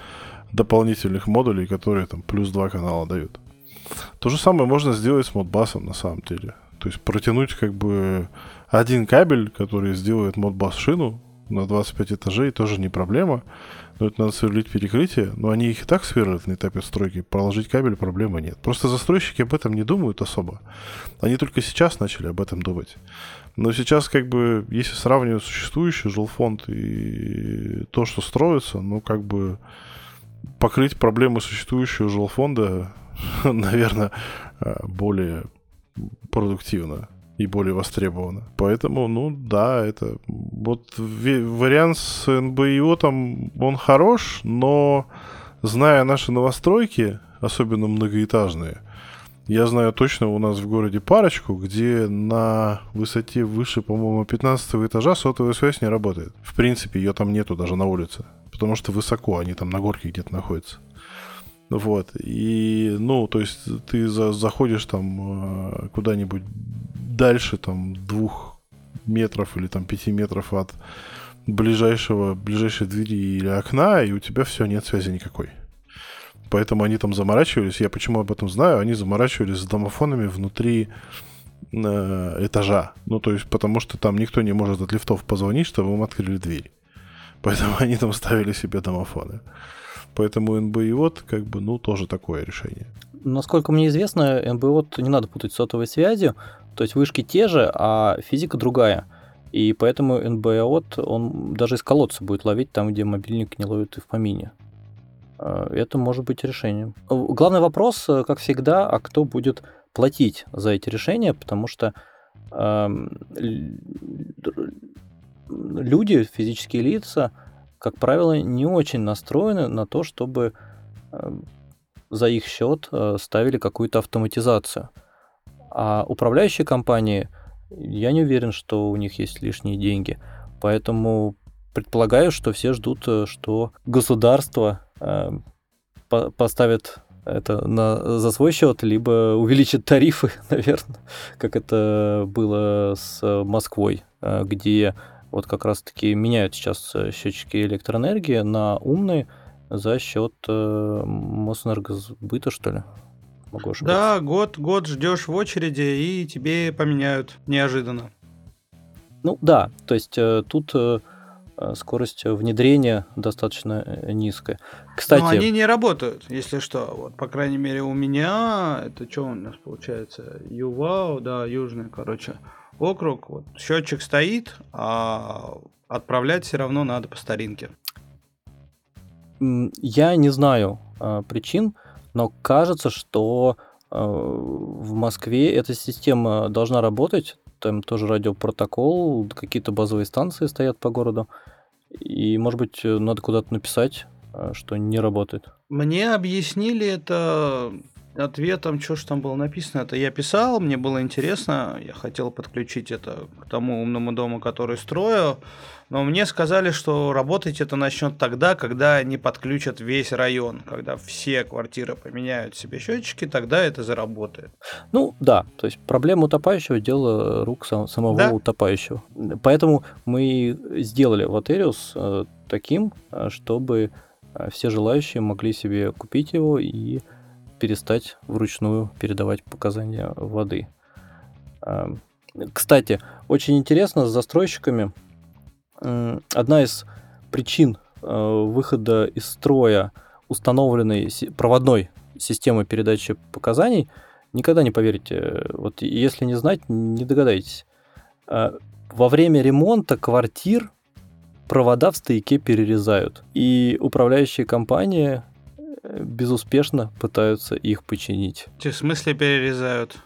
дополнительных модулей, которые там плюс два канала дают. То же самое можно сделать с модбасом на самом деле. То есть протянуть как бы один кабель, который сделает модбас шину на 25 этажей, тоже не проблема. Но это надо сверлить перекрытие. Но они их и так сверлят на этапе стройки. Проложить кабель проблемы нет. Просто застройщики об этом не думают особо. Они только сейчас начали об этом думать. Но сейчас, как бы, если сравнивать существующий жилфонд и то, что строится, ну, как бы, покрыть проблемы существующего жилфонда, наверное, более продуктивно и более востребовано. Поэтому, ну да, это вот вариант с НБИО там, он хорош, но зная наши новостройки, особенно многоэтажные, я знаю точно у нас в городе парочку, где на высоте выше, по-моему, 15 этажа сотовая связь не работает. В принципе, ее там нету даже на улице, потому что высоко, они там на горке где-то находятся. Вот. И, ну, то есть ты за, заходишь там э, куда-нибудь дальше, там, двух метров или там пяти метров от ближайшего, ближайшей двери или окна, и у тебя все, нет связи никакой. Поэтому они там заморачивались. Я почему об этом знаю? Они заморачивались с домофонами внутри э, этажа. Ну, то есть, потому что там никто не может от лифтов позвонить, чтобы им открыли дверь. Поэтому они там ставили себе домофоны. Поэтому НБИОТ, как бы, ну, тоже такое решение. Насколько мне известно, НБИОТ не надо путать с сотовой связью. То есть вышки те же, а физика другая. И поэтому НБИОТ, он даже из колодца будет ловить там, где мобильник не ловит и в помине. А, это может быть решением. Главный вопрос, э, как всегда, а кто будет платить за эти решения, потому что э, люди, физические лица, как правило, не очень настроены на то, чтобы э, за их счет э, ставили какую-то автоматизацию. А управляющие компании, я не уверен, что у них есть лишние деньги. Поэтому предполагаю, что все ждут, э, что государство э, по поставит это на, за свой счет, либо увеличит тарифы, наверное, как это было с Москвой, э, где вот как раз-таки меняют сейчас счетчики электроэнергии на умные за счет Мосэнергосбыта, что ли? Могу ошибаться. Да, год, год ждешь в очереди, и тебе поменяют неожиданно. Ну да, то есть э, тут э, скорость внедрения достаточно э, низкая. Кстати, Но они не работают, если что. Вот, по крайней мере, у меня, это что у нас получается? ЮВАУ, да, южный, короче, округ. Вот, счетчик стоит, а отправлять все равно надо по старинке. Я не знаю э, причин, но кажется, что э, в Москве эта система должна работать. Там тоже радиопротокол, какие-то базовые станции стоят по городу. И, может быть, надо куда-то написать, э, что не работает. Мне объяснили это ответом, что же там было написано. Это я писал, мне было интересно, я хотел подключить это к тому умному дому, который строю. Но мне сказали, что работать это начнет тогда, когда они подключат весь район. Когда все квартиры поменяют себе счетчики, тогда это заработает. Ну да, то есть проблема утопающего дело рук сам, самого да? утопающего. Поэтому мы сделали Ватериус э, таким, э, чтобы э, все желающие могли себе купить его и перестать вручную передавать показания воды. Кстати, очень интересно с застройщиками – одна из причин э, выхода из строя установленной проводной системы передачи показаний, никогда не поверите, вот если не знать, не догадаетесь. Э, во время ремонта квартир провода в стояке перерезают, и управляющие компании э, безуспешно пытаются их починить. В смысле перерезают?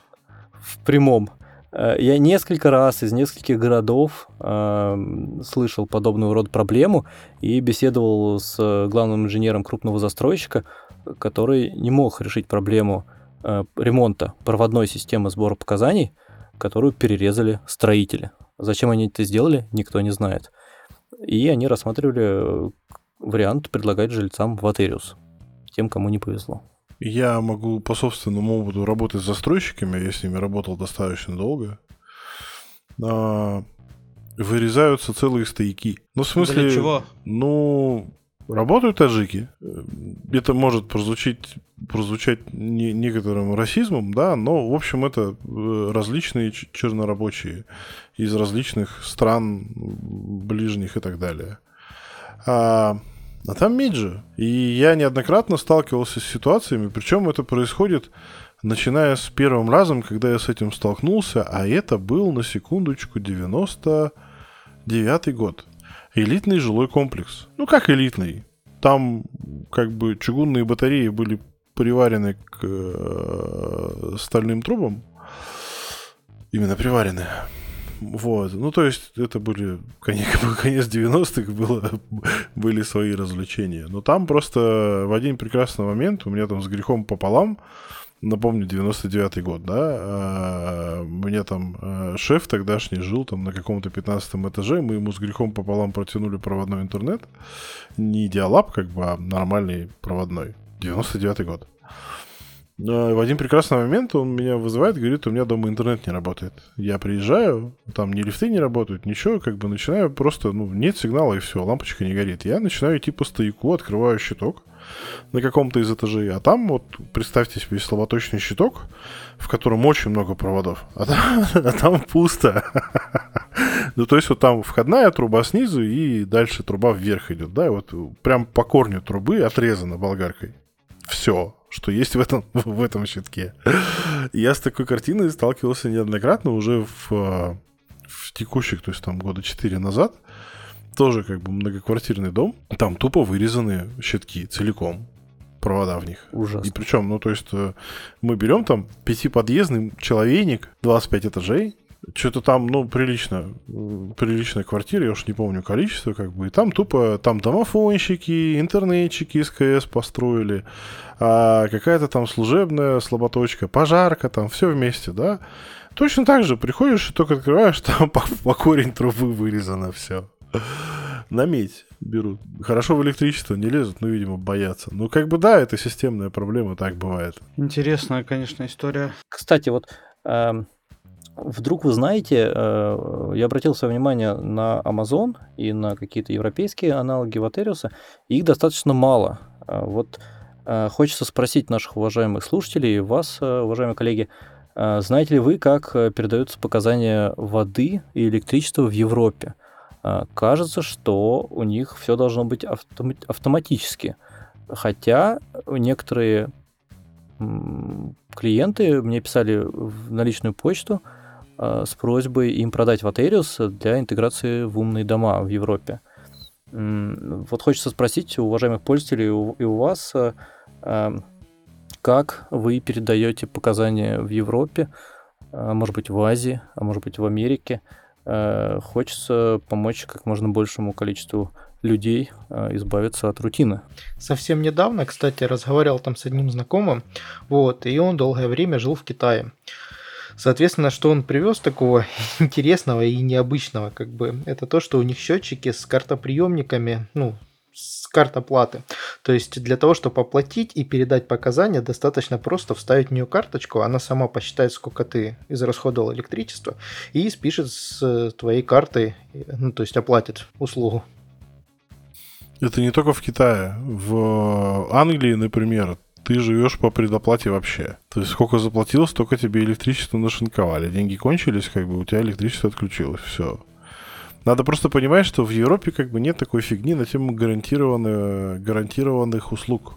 В прямом. Э, я несколько раз из нескольких городов э, слышал подобного рода проблему и беседовал с главным инженером крупного застройщика, который не мог решить проблему э, ремонта проводной системы сбора показаний, которую перерезали строители. Зачем они это сделали, никто не знает. И они рассматривали э, вариант предлагать жильцам Ватериус, тем, кому не повезло. Я могу по собственному опыту работать с застройщиками, я с ними работал достаточно долго. А, вырезаются целые стояки. Ну, в смысле... Для чего? Ну, работают таджики. Это может прозвучить, прозвучать не, некоторым расизмом, да, но, в общем, это э, различные чернорабочие из различных стран, ближних и так далее. А а там Миджи. И я неоднократно сталкивался с ситуациями, причем это происходит начиная с первым разом, когда я с этим столкнулся, а это был, на секундочку, 99 год. Элитный жилой комплекс. Ну, как элитный? Там как бы чугунные батареи были приварены к э, стальным трубам. Именно приварены. Вот. Ну, то есть, это были конец, конец 90-х, было, были свои развлечения. Но там просто в один прекрасный момент у меня там с грехом пополам, напомню, 99-й год, да, а, у меня там а, шеф тогдашний жил там на каком-то 15 этаже, мы ему с грехом пополам протянули проводной интернет, не диалаб, как бы, а нормальный проводной. 99-й год. Но в один прекрасный момент он меня вызывает, говорит, у меня дома интернет не работает. Я приезжаю, там ни лифты не работают, ничего, как бы начинаю просто, ну, нет сигнала и все, лампочка не горит. Я начинаю идти по стояку, открываю щиток на каком-то из этажей, а там вот, представьте себе, словоточный щиток, в котором очень много проводов, а там, а там пусто. ну, то есть вот там входная труба снизу и дальше труба вверх идет, да, и вот прям по корню трубы отрезана болгаркой. Все что есть в этом, в этом щитке. Я с такой картиной сталкивался неоднократно уже в, а, в текущих, то есть там года 4 назад. Тоже как бы многоквартирный дом. Там тупо вырезаны щитки целиком провода в них. Ужасно. И причем, ну, то есть э, мы берем там пятиподъездный человейник, 25 этажей, что-то там, ну, прилично, приличная квартира, я уж не помню количество, как бы, и там тупо, там домофонщики, интернетчики СКС построили, а какая-то там служебная слаботочка, пожарка, там все вместе, да. Точно так же приходишь и только открываешь, там по, по корень трубы вырезано все. На медь берут. Хорошо в электричество не лезут, но, видимо, боятся. Ну, как бы да, это системная проблема, так бывает. Интересная, конечно, история. Кстати, вот эм, Вдруг вы знаете, э, я обратил свое внимание на Amazon и на какие-то европейские аналоги Ватериуса, их достаточно мало. А вот э, хочется спросить наших уважаемых слушателей, вас, э, уважаемые коллеги, знаете ли вы, как передаются показания воды и электричества в Европе? Кажется, что у них все должно быть автоматически. Хотя некоторые клиенты мне писали на личную почту, Э, с просьбой им продать Ватериус для интеграции в умные дома в Европе. Вот хочется спросить у уважаемых пользователей и у вас, э, эм, как вы передаете показания в Европе, а может быть в Азии, а может быть в Америке. Э, хочется помочь как можно большему количеству людей избавиться от рутины. Совсем недавно, кстати, разговаривал там с одним знакомым, вот, и он долгое время жил в Китае. Соответственно, что он привез такого интересного и необычного, как бы, это то, что у них счетчики с картоприемниками, ну, с картоплаты. То есть для того, чтобы оплатить и передать показания, достаточно просто вставить в нее карточку, она сама посчитает, сколько ты израсходовал электричество, и спишет с твоей картой, ну, то есть оплатит услугу. Это не только в Китае. В Англии, например, ты живешь по предоплате вообще. То есть сколько заплатил, столько тебе электричество нашинковали. Деньги кончились, как бы у тебя электричество отключилось. Все. Надо просто понимать, что в Европе как бы нет такой фигни на тему гарантированных, гарантированных услуг.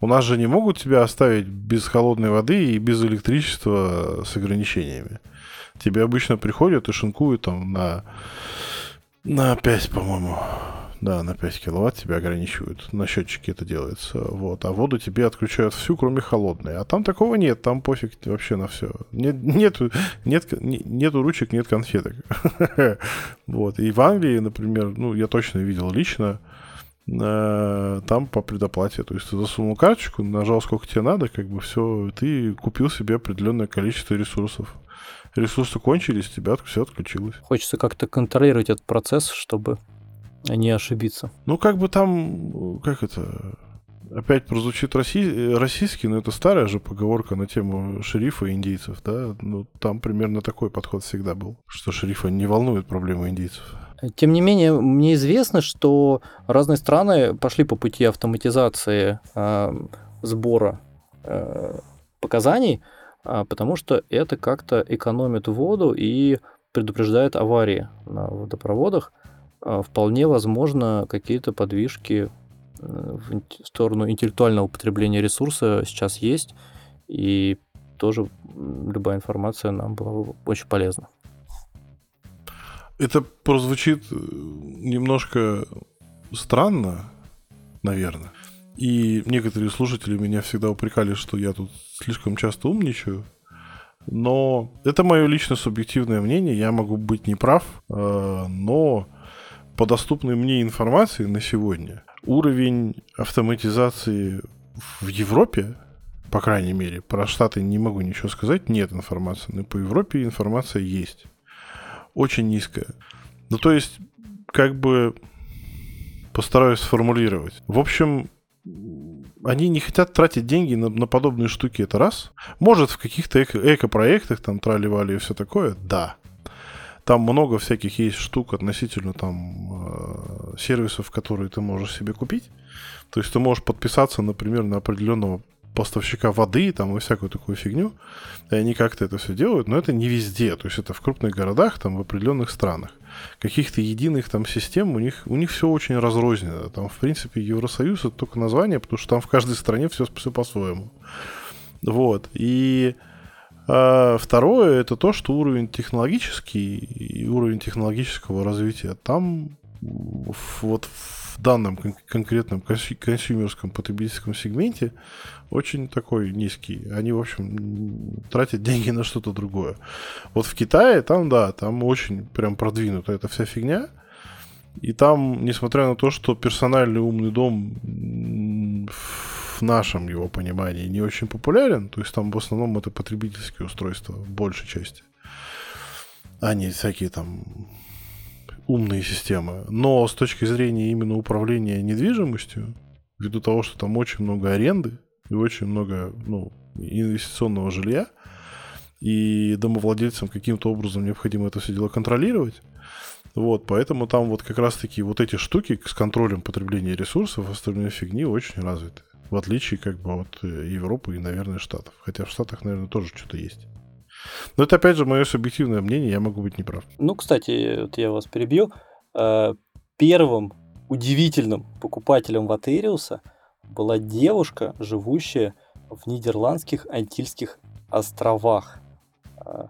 У нас же не могут тебя оставить без холодной воды и без электричества с ограничениями. Тебе обычно приходят и шинкуют там на, на 5, по-моему, да, на 5 киловатт тебя ограничивают. На счетчике это делается. Вот. А воду тебе отключают всю, кроме холодной. А там такого нет, там пофиг вообще на все. Нет, нету, нет, нету ручек, нет конфеток. Вот. И в Англии, например, ну, я точно видел лично, э, там по предоплате. То есть ты засунул карточку, нажал сколько тебе надо, как бы все, ты купил себе определенное количество ресурсов. Ресурсы кончились, тебя все отключилось. Хочется как-то контролировать этот процесс, чтобы не ошибиться. Ну, как бы там, как это, опять прозвучит россий, российский, но это старая же поговорка на тему шерифа и индейцев, да? Ну, там примерно такой подход всегда был, что шерифа не волнует проблемы индейцев. Тем не менее, мне известно, что разные страны пошли по пути автоматизации э, сбора э, показаний, э, потому что это как-то экономит воду и предупреждает аварии на водопроводах. А, вполне возможно какие-то подвижки э, в сторону интеллектуального употребления ресурса сейчас есть, и тоже любая информация нам была бы очень полезна. Это прозвучит э, немножко странно, наверное. И некоторые слушатели меня всегда упрекали, что я тут слишком часто умничаю. Но это мое личное субъективное мнение, я могу быть неправ, э, но по доступной мне информации на сегодня уровень автоматизации в Европе, по крайней мере, про Штаты не могу ничего сказать, нет информации, но по Европе информация есть. Очень низкая. Ну, то есть, как бы постараюсь сформулировать. В общем, они не хотят тратить деньги на, на подобные штуки, это раз. Может, в каких-то эко- эко-проектах, там, трали-вали и все такое, да. Там много всяких есть штук относительно там э, сервисов, которые ты можешь себе купить. То есть ты можешь подписаться, например, на определенного поставщика воды там и всякую такую фигню. И они как-то это все делают, но это не везде. То есть это в крупных городах, там в определенных странах. Каких-то единых там систем у них, у них все очень разрознено. Там, в принципе, Евросоюз это только название, потому что там в каждой стране все, все по-своему. Вот. И а второе это то, что уровень технологический и уровень технологического развития там вот в данном кон- конкретном консюмерском потребительском сегменте очень такой низкий. Они, в общем, тратят деньги на что-то другое. Вот в Китае там, да, там очень прям продвинута эта вся фигня. И там, несмотря на то, что персональный умный дом в нашем его понимании не очень популярен, то есть там в основном это потребительские устройства в большей части, а не всякие там умные системы. Но с точки зрения именно управления недвижимостью, ввиду того, что там очень много аренды и очень много ну, инвестиционного жилья, и домовладельцам каким-то образом необходимо это все дело контролировать, вот, поэтому там вот как раз-таки вот эти штуки с контролем потребления ресурсов, остальной фигни очень развиты. В отличие как бы от э, Европы и, наверное, Штатов. Хотя в Штатах, наверное, тоже что-то есть. Но это, опять же, мое субъективное мнение, я могу быть неправ. Ну, кстати, вот я вас перебью. Э, первым удивительным покупателем Ватериуса была девушка, живущая в Нидерландских Антильских островах. Э,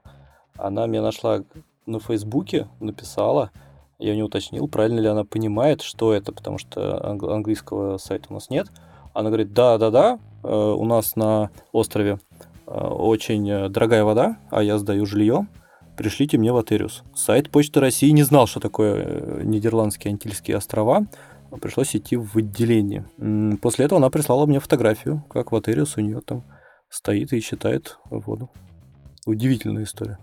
она меня нашла на Фейсбуке, написала, я не уточнил, правильно ли она понимает, что это, потому что английского сайта у нас нет. Она говорит, да-да-да, э, у нас на острове э, очень э, дорогая вода, а я сдаю жилье, пришлите мне в Атериус. Сайт Почты России не знал, что такое Нидерландские Антильские острова, пришлось идти в отделение. После этого она прислала мне фотографию, как в Атериус у нее там стоит и считает воду. Удивительная история.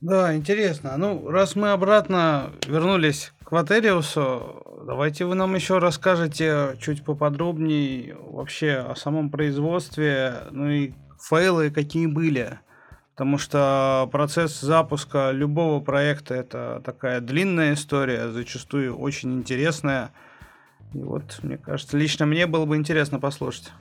Да, интересно. Ну, раз мы обратно вернулись к Ватериусу, давайте вы нам еще расскажете чуть поподробнее вообще о самом производстве, ну и фейлы какие были. Потому что процесс запуска любого проекта это такая длинная история, зачастую очень интересная. И вот, мне кажется, лично мне было бы интересно послушать.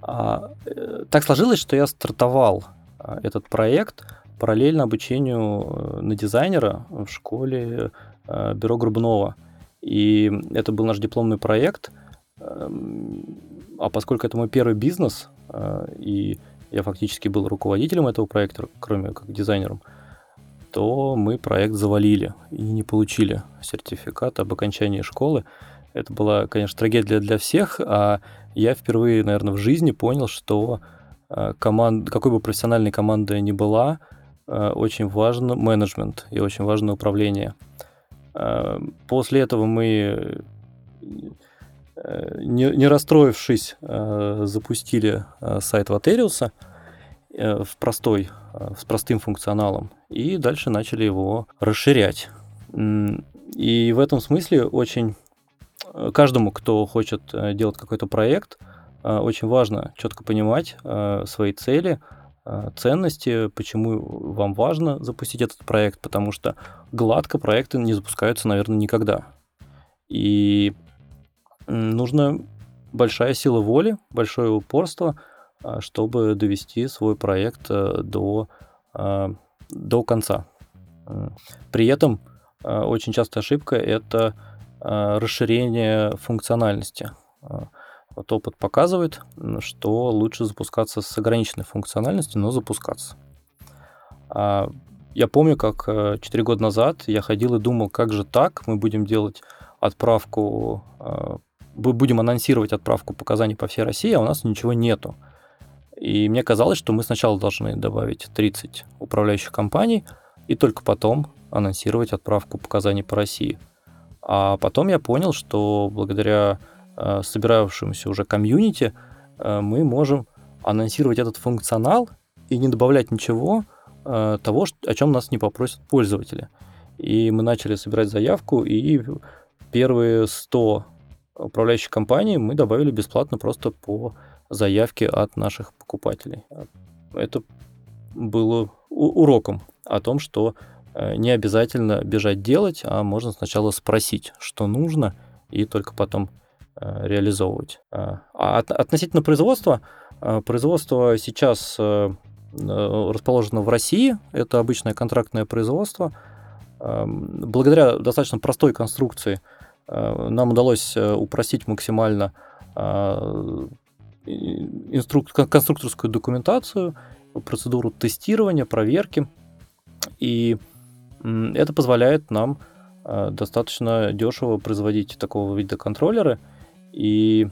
А, э, так сложилось, что я стартовал а, этот проект параллельно обучению э, на дизайнера в школе э, бюро Грубнова. И это был наш дипломный проект. Эм, а поскольку это мой первый бизнес, и я фактически был руководителем этого проекта, кроме как дизайнером, то мы проект завалили и не получили сертификат об окончании школы. Это была, конечно, трагедия для всех, а я впервые, наверное, в жизни понял, что э, команд, какой бы профессиональной командой ни была, э, очень важен менеджмент и очень важно управление. Э, после этого мы, не, не расстроившись, запустили сайт Ватериуса в простой, с простым функционалом, и дальше начали его расширять. И в этом смысле очень каждому, кто хочет э, делать какой-то проект, э, очень важно четко понимать э, свои цели, ценности, почему вам важно запустить этот проект, потому что гладко проекты не запускаются, наверное, никогда. И нужно большая сила воли, большое упорство, чтобы довести свой проект до, до конца. При этом очень частая ошибка – это Э, расширение функциональности. Вот опыт показывает, что лучше запускаться с ограниченной функциональностью, но запускаться. А, я помню, как 4 э, года назад я ходил и думал, как же так, мы будем делать отправку, будем анонсировать отправку показаний по всей России, а у нас ничего нету. И мне казалось, что мы сначала должны добавить 30 управляющих компаний и только потом анонсировать отправку показаний по России – а потом я понял, что благодаря собиравшемуся уже комьюнити э, мы можем анонсировать этот функционал и не добавлять ничего э, того, о чем нас не попросят пользователи. И мы начали собирать заявку, и первые 100 управляющих компаний мы добавили бесплатно просто по заявке от наших покупателей. Это было уроком о том, что Э, не обязательно бежать делать, а можно сначала спросить, что нужно, и только потом э, реализовывать. Э, а относительно производства, производство сейчас расположено в России, это обычное контрактное производство. Благодаря достаточно простой конструкции нам удалось упростить максимально конструкторскую документацию, процедуру тестирования, проверки. И это позволяет нам э, достаточно дешево производить такого вида контроллеры. И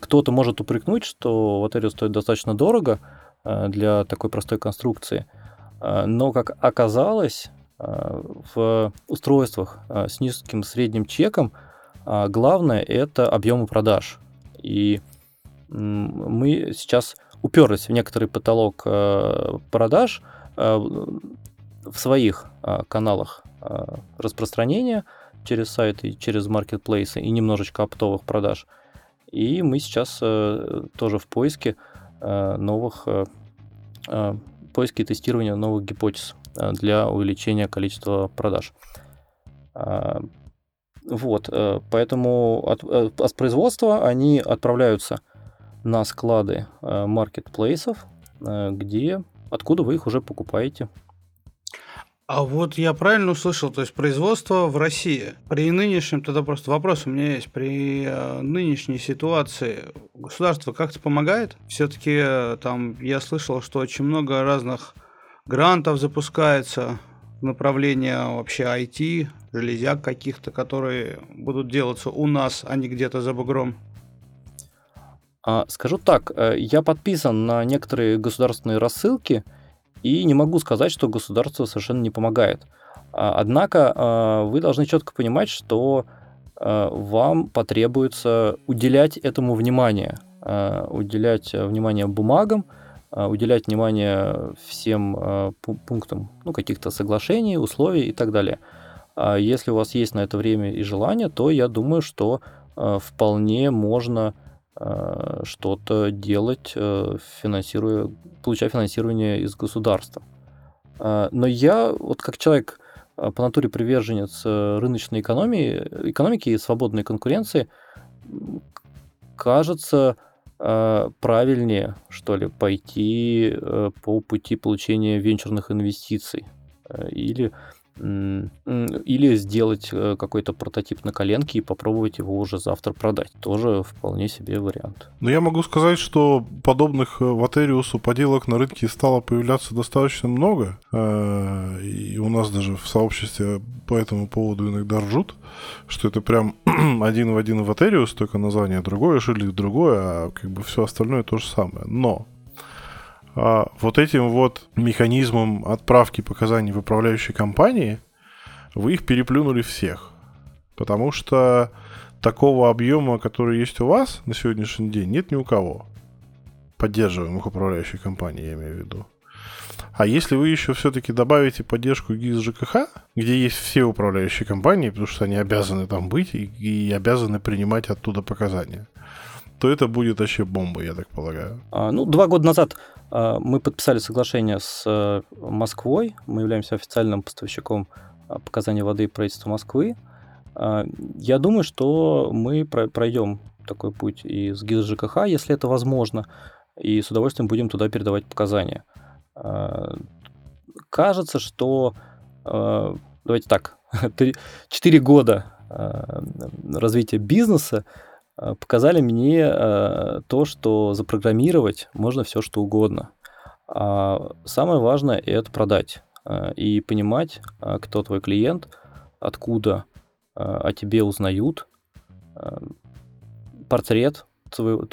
кто-то может упрекнуть, что Ватерио стоит достаточно дорого э, для такой простой конструкции. Э, но, как оказалось, в устройствах с низким средним чеком главное это объемы продаж. И мы сейчас уперлись в некоторый потолок продаж, в своих каналах распространения через сайты, через маркетплейсы и немножечко оптовых продаж. И мы сейчас а, тоже в поиске а, новых а, а, поиске и тестирования новых гипотез а, для увеличения количества продаж. А, вот, а, поэтому от, от производства они отправляются на склады маркетплейсов, где откуда вы их уже покупаете. А вот я правильно услышал, то есть производство в России. При нынешнем, тогда просто вопрос у меня есть, при э, нынешней ситуации государство как-то помогает? Все-таки э, там я слышал, что очень много разных грантов запускается в направлении вообще IT, железяк каких-то, которые будут делаться у нас, а не где-то за бугром. А, скажу так, э, я подписан на некоторые государственные рассылки, и не могу сказать, что государство совершенно не помогает. А, однако а, вы должны четко понимать, что а, вам потребуется уделять этому внимание, уделять внимание бумагам, уделять внимание всем пунктам ну, каких-то соглашений, условий и так далее. Если у вас есть на это время и желание, то я думаю, что вполне можно что-то делать, э, финансируя, получая финансирование из государства. Э, но я, вот как человек по натуре приверженец рыночной экономии, экономики и свободной конкуренции, кажется правильнее, что ли, пойти по пути получения венчурных инвестиций или или сделать э, какой-то прототип на коленке и попробовать его уже завтра продать. Тоже вполне себе вариант. Но я могу сказать, что подобных э, Ватериусу поделок на рынке стало появляться достаточно много. Э, и у нас даже в сообществе по этому поводу иногда ржут, что это прям один в один Ватериус, только название другое, шильдик другое, а как бы все остальное то же самое. Но а, вот этим вот механизмом отправки показаний в управляющей компании вы их переплюнули всех. Потому что такого объема, который есть у вас на сегодняшний день, нет ни у кого. Поддерживаемых управляющей компании, я имею в виду. А если вы еще все-таки добавите поддержку ГИС ЖКХ, где есть все управляющие компании, потому что они обязаны там быть и, и обязаны принимать оттуда показания, то это будет вообще бомба, я так полагаю. А, ну, два года назад мы подписали соглашение с э, Москвой. Мы являемся официальным поставщиком а, показаний воды правительства Москвы. А, я думаю, что мы пройдем такой путь и с ГИС ЖКХ, если это возможно, и с удовольствием будем туда передавать показания. Кажется, что, давайте так, 4 года развития бизнеса показали мне э, то, что запрограммировать можно все что угодно. А самое важное это продать э, и понимать, кто твой клиент, откуда о тебе узнают, портрет твоего,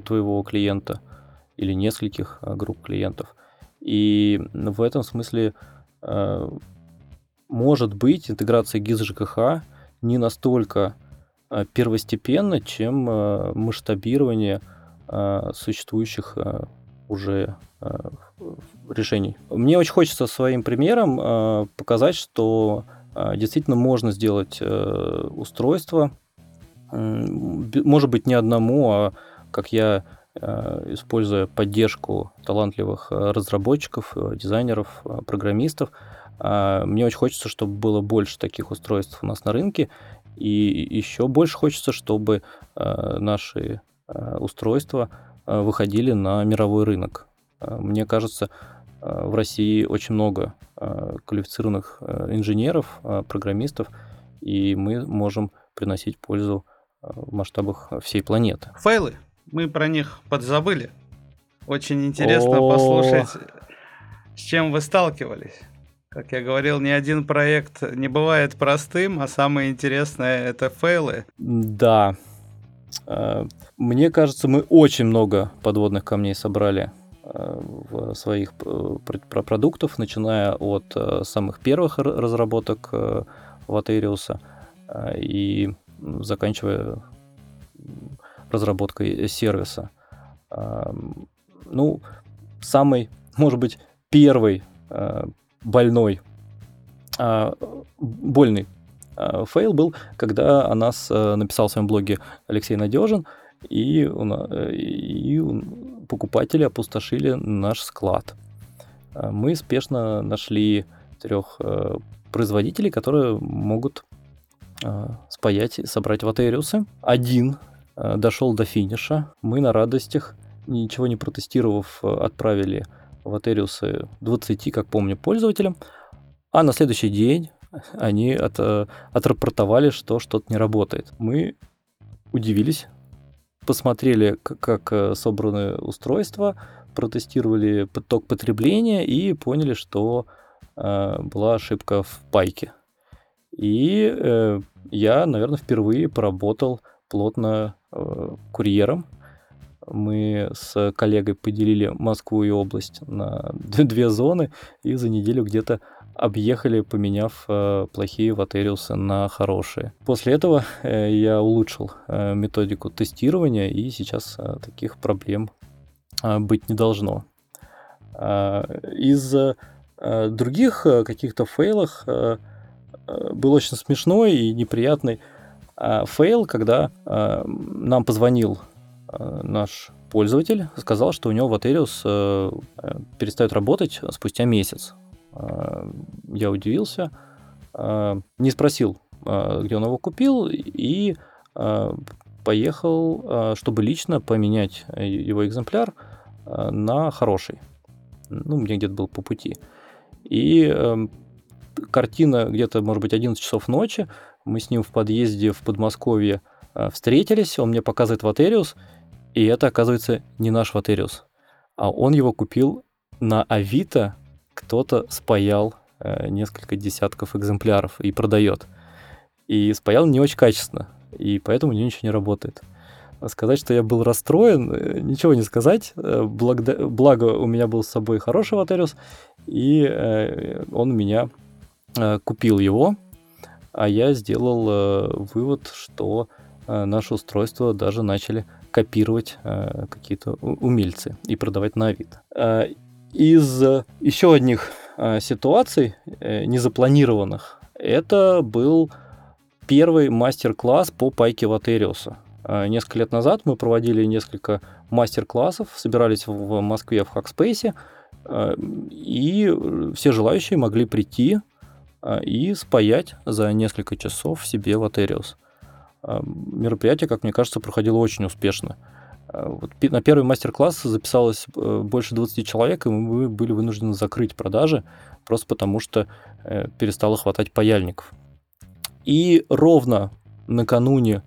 твоего клиента или нескольких групп клиентов. И в этом смысле может быть интеграция GIS ЖКХ не настолько Э, первостепенно, чем э, масштабирование э, существующих уже решений. Мне очень хочется своим примером показать, что действительно можно сделать устройство, может быть, не одному, а как я, используя поддержку талантливых разработчиков, дизайнеров, программистов, мне очень хочется, чтобы было больше таких устройств у нас на рынке, и еще больше хочется, чтобы э, наши э, устройства э, выходили на мировой рынок. Мне кажется, в России очень много квалифицированных инженеров, программистов, и мы можем приносить пользу в масштабах всей планеты. Файлы, мы про них подзабыли. Очень интересно О... послушать, с чем вы сталкивались. Как я говорил, ни один проект не бывает простым, а самое интересное это фейлы. Да. Э, мне кажется, мы очень много подводных камней собрали э, в своих э, продуктов, начиная от самых первых разработок Ватериуса и заканчивая разработкой сервиса. Ну, самый, может быть, первый больной, а, больный а, fail был, когда о нас а, написал в своем блоге Алексей Надежин, и, и покупатели опустошили наш склад. Мы спешно нашли трех производителей, которые могут спаять собрать ватериусы. Один дошел до финиша. Мы на радостях, ничего не протестировав, отправили Ватериусы 20, как помню, пользователям, а на следующий день они от, э, отрапортовали, что что-то не работает. Мы удивились, посмотрели, как э, собраны устройства, протестировали поток потребления и поняли, что э, была ошибка в пайке. И э, я, наверное, впервые поработал плотно э, курьером мы с коллегой поделили Москву и область на две зоны и за неделю где-то объехали, поменяв э, плохие ватериусы на хорошие. После этого э, я улучшил э, методику тестирования, и сейчас э, таких проблем э, быть не должно. Э, из э, других э, каких-то fail ах э, э, был очень смешной и неприятный э, fail, когда э, нам позвонил наш пользователь сказал, что у него Ватериус э, перестает работать спустя месяц. Э, я удивился, не спросил, где он его купил, и поехал, чтобы лично поменять его экземпляр на хороший. Ну, мне где-то был по пути. И картина где-то, может быть, 11 часов ночи. Мы с ним в подъезде в Подмосковье э, встретились, он мне показывает Ватериус, и это, оказывается, не наш Ватериус. А он его купил на Авито, кто-то спаял э, несколько десятков экземпляров и продает. И спаял не очень качественно, и поэтому у него ничего не работает. Сказать, что я был расстроен, э, ничего не сказать. Э, благо, благо у меня был с собой хороший Ватериус, и э, он у меня купил его, а я сделал вывод, что наше устройство даже начали копировать какие-то умельцы и продавать на Авито. Из еще одних ситуаций незапланированных, это был первый мастер-класс по пайке Ватериуса. А, несколько лет назад мы проводили несколько мастер-классов, собирались в Москве в Hackspace, а, и все желающие могли прийти а, и спаять за несколько часов себе Ватериус. Мероприятие, как мне кажется, проходило очень успешно. Вот на первый мастер-класс записалось э, больше 20 человек, и мы были вынуждены закрыть продажи, просто потому что э, перестало хватать паяльников. И ровно накануне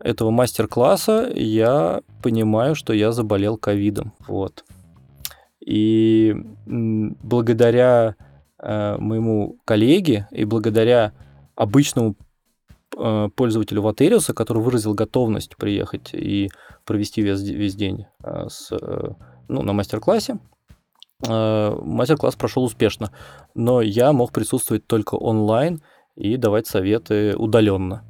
этого мастер-класса я понимаю, что я заболел ковидом. Вот. И благодаря э, моему коллеге и благодаря обычному пользователю Ватериуса, который выразил готовность приехать и провести весь, весь день э, с, э, ну, на мастер-классе, э, мастер-класс прошел успешно, но я мог присутствовать только онлайн и давать советы удаленно.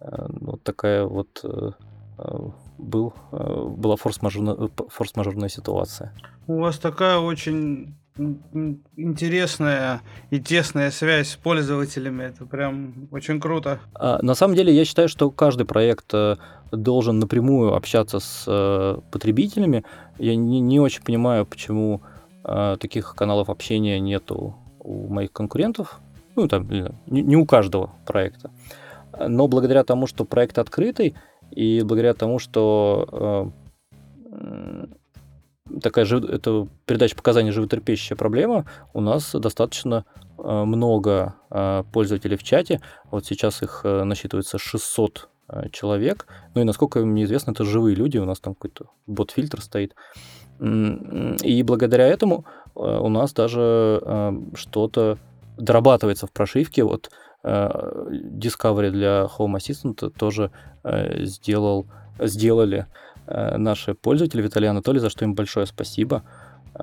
Э, вот такая вот э, э, был, была форс-мажорная, форс-мажорная ситуация. У вас такая очень интересная и тесная связь с пользователями. Это прям очень круто. А, на самом деле, я считаю, что каждый проект должен напрямую общаться с потребителями. Я не, не очень понимаю, почему таких каналов общения нету у моих конкурентов. Ну, там, не, не у каждого проекта. Но благодаря тому, что проект открытый, и благодаря тому, что э, такая же, это передача показаний животрепещущая проблема, у нас достаточно э, много э, пользователей в чате. Вот сейчас их э, насчитывается 600 э, человек. Ну и насколько мне известно, это живые люди, у нас там какой-то бот-фильтр стоит. И благодаря этому у нас даже что-то дорабатывается в прошивке. Вот Discovery для Home Assistant тоже сделал, сделали наши пользователи Виталий Анатолий, за что им большое спасибо.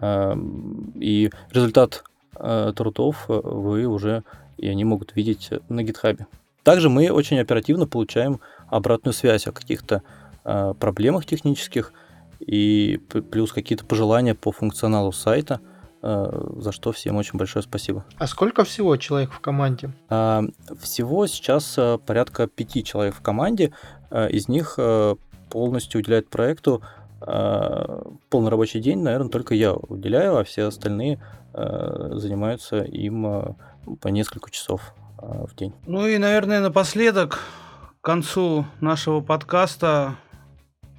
И результат трудов вы уже и они могут видеть на GitHub. Также мы очень оперативно получаем обратную связь о каких-то проблемах технических и плюс какие-то пожелания по функционалу сайта – Э, за что всем очень большое спасибо. А сколько всего человек в команде? Всего сейчас э, порядка пяти человек в команде. Э, из них полностью уделяет проекту полный рабочий день, наверное, только я уделяю, а все остальные занимаются им по несколько часов в день. Ну и, наверное, напоследок, к концу нашего подкаста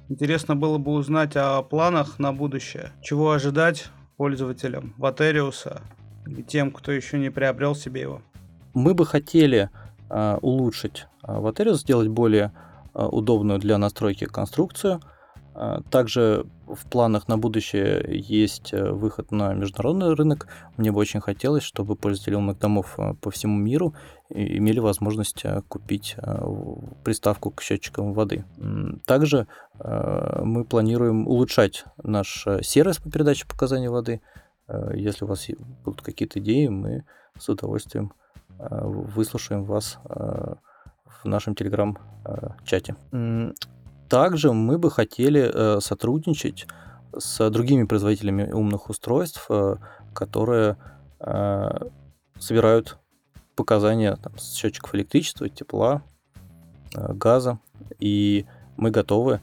интересно было бы узнать о планах на будущее. Чего ожидать пользователям Ватериуса и тем, кто еще не приобрел себе его? Мы бы хотели улучшить Ватериус, сделать более удобную для настройки конструкцию. Э, также в планах на будущее есть э, выход на международный рынок. Мне бы очень хотелось, чтобы пользователи умных домов э, по всему миру имели возможность купить приставку к счетчикам воды. Также мы планируем улучшать наш сервис по передаче показаний воды. Если у вас будут какие-то идеи, мы с удовольствием выслушаем вас в нашем телеграм-чате. Также мы бы хотели э, сотрудничать с другими производителями умных устройств, э, которые э, собирают показания там, с счетчиков электричества, тепла, газа, и мы готовы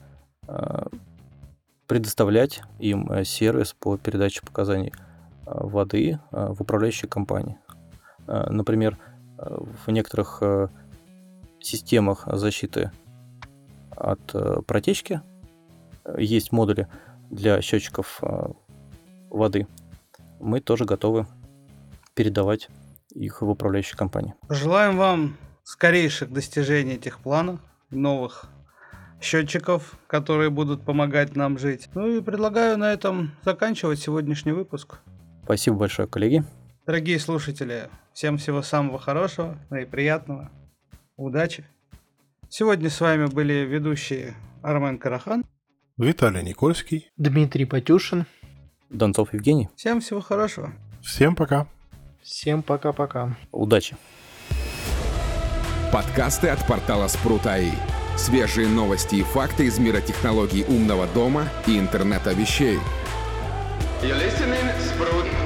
предоставлять им сервис по передаче показаний воды в управляющей компании. Например, в некоторых системах защиты от э, протечки. Есть модули для счетчиков э, воды. Мы тоже готовы передавать их в управляющей компании. Желаем вам скорейших достижений этих планов, новых счетчиков, которые будут помогать нам жить. Ну и предлагаю на этом заканчивать сегодняшний выпуск. Спасибо большое, коллеги. Дорогие слушатели, всем всего самого хорошего и приятного. Удачи. Сегодня с вами были ведущие Армен Карахан. Виталий Никольский. Дмитрий Патюшин. Донцов Евгений. Всем всего хорошего. Всем пока. Всем пока-пока. Удачи. Подкасты от портала Спрут.АИ. Свежие новости и факты из мира технологий умного дома и интернета вещей. You're listening, Sprout.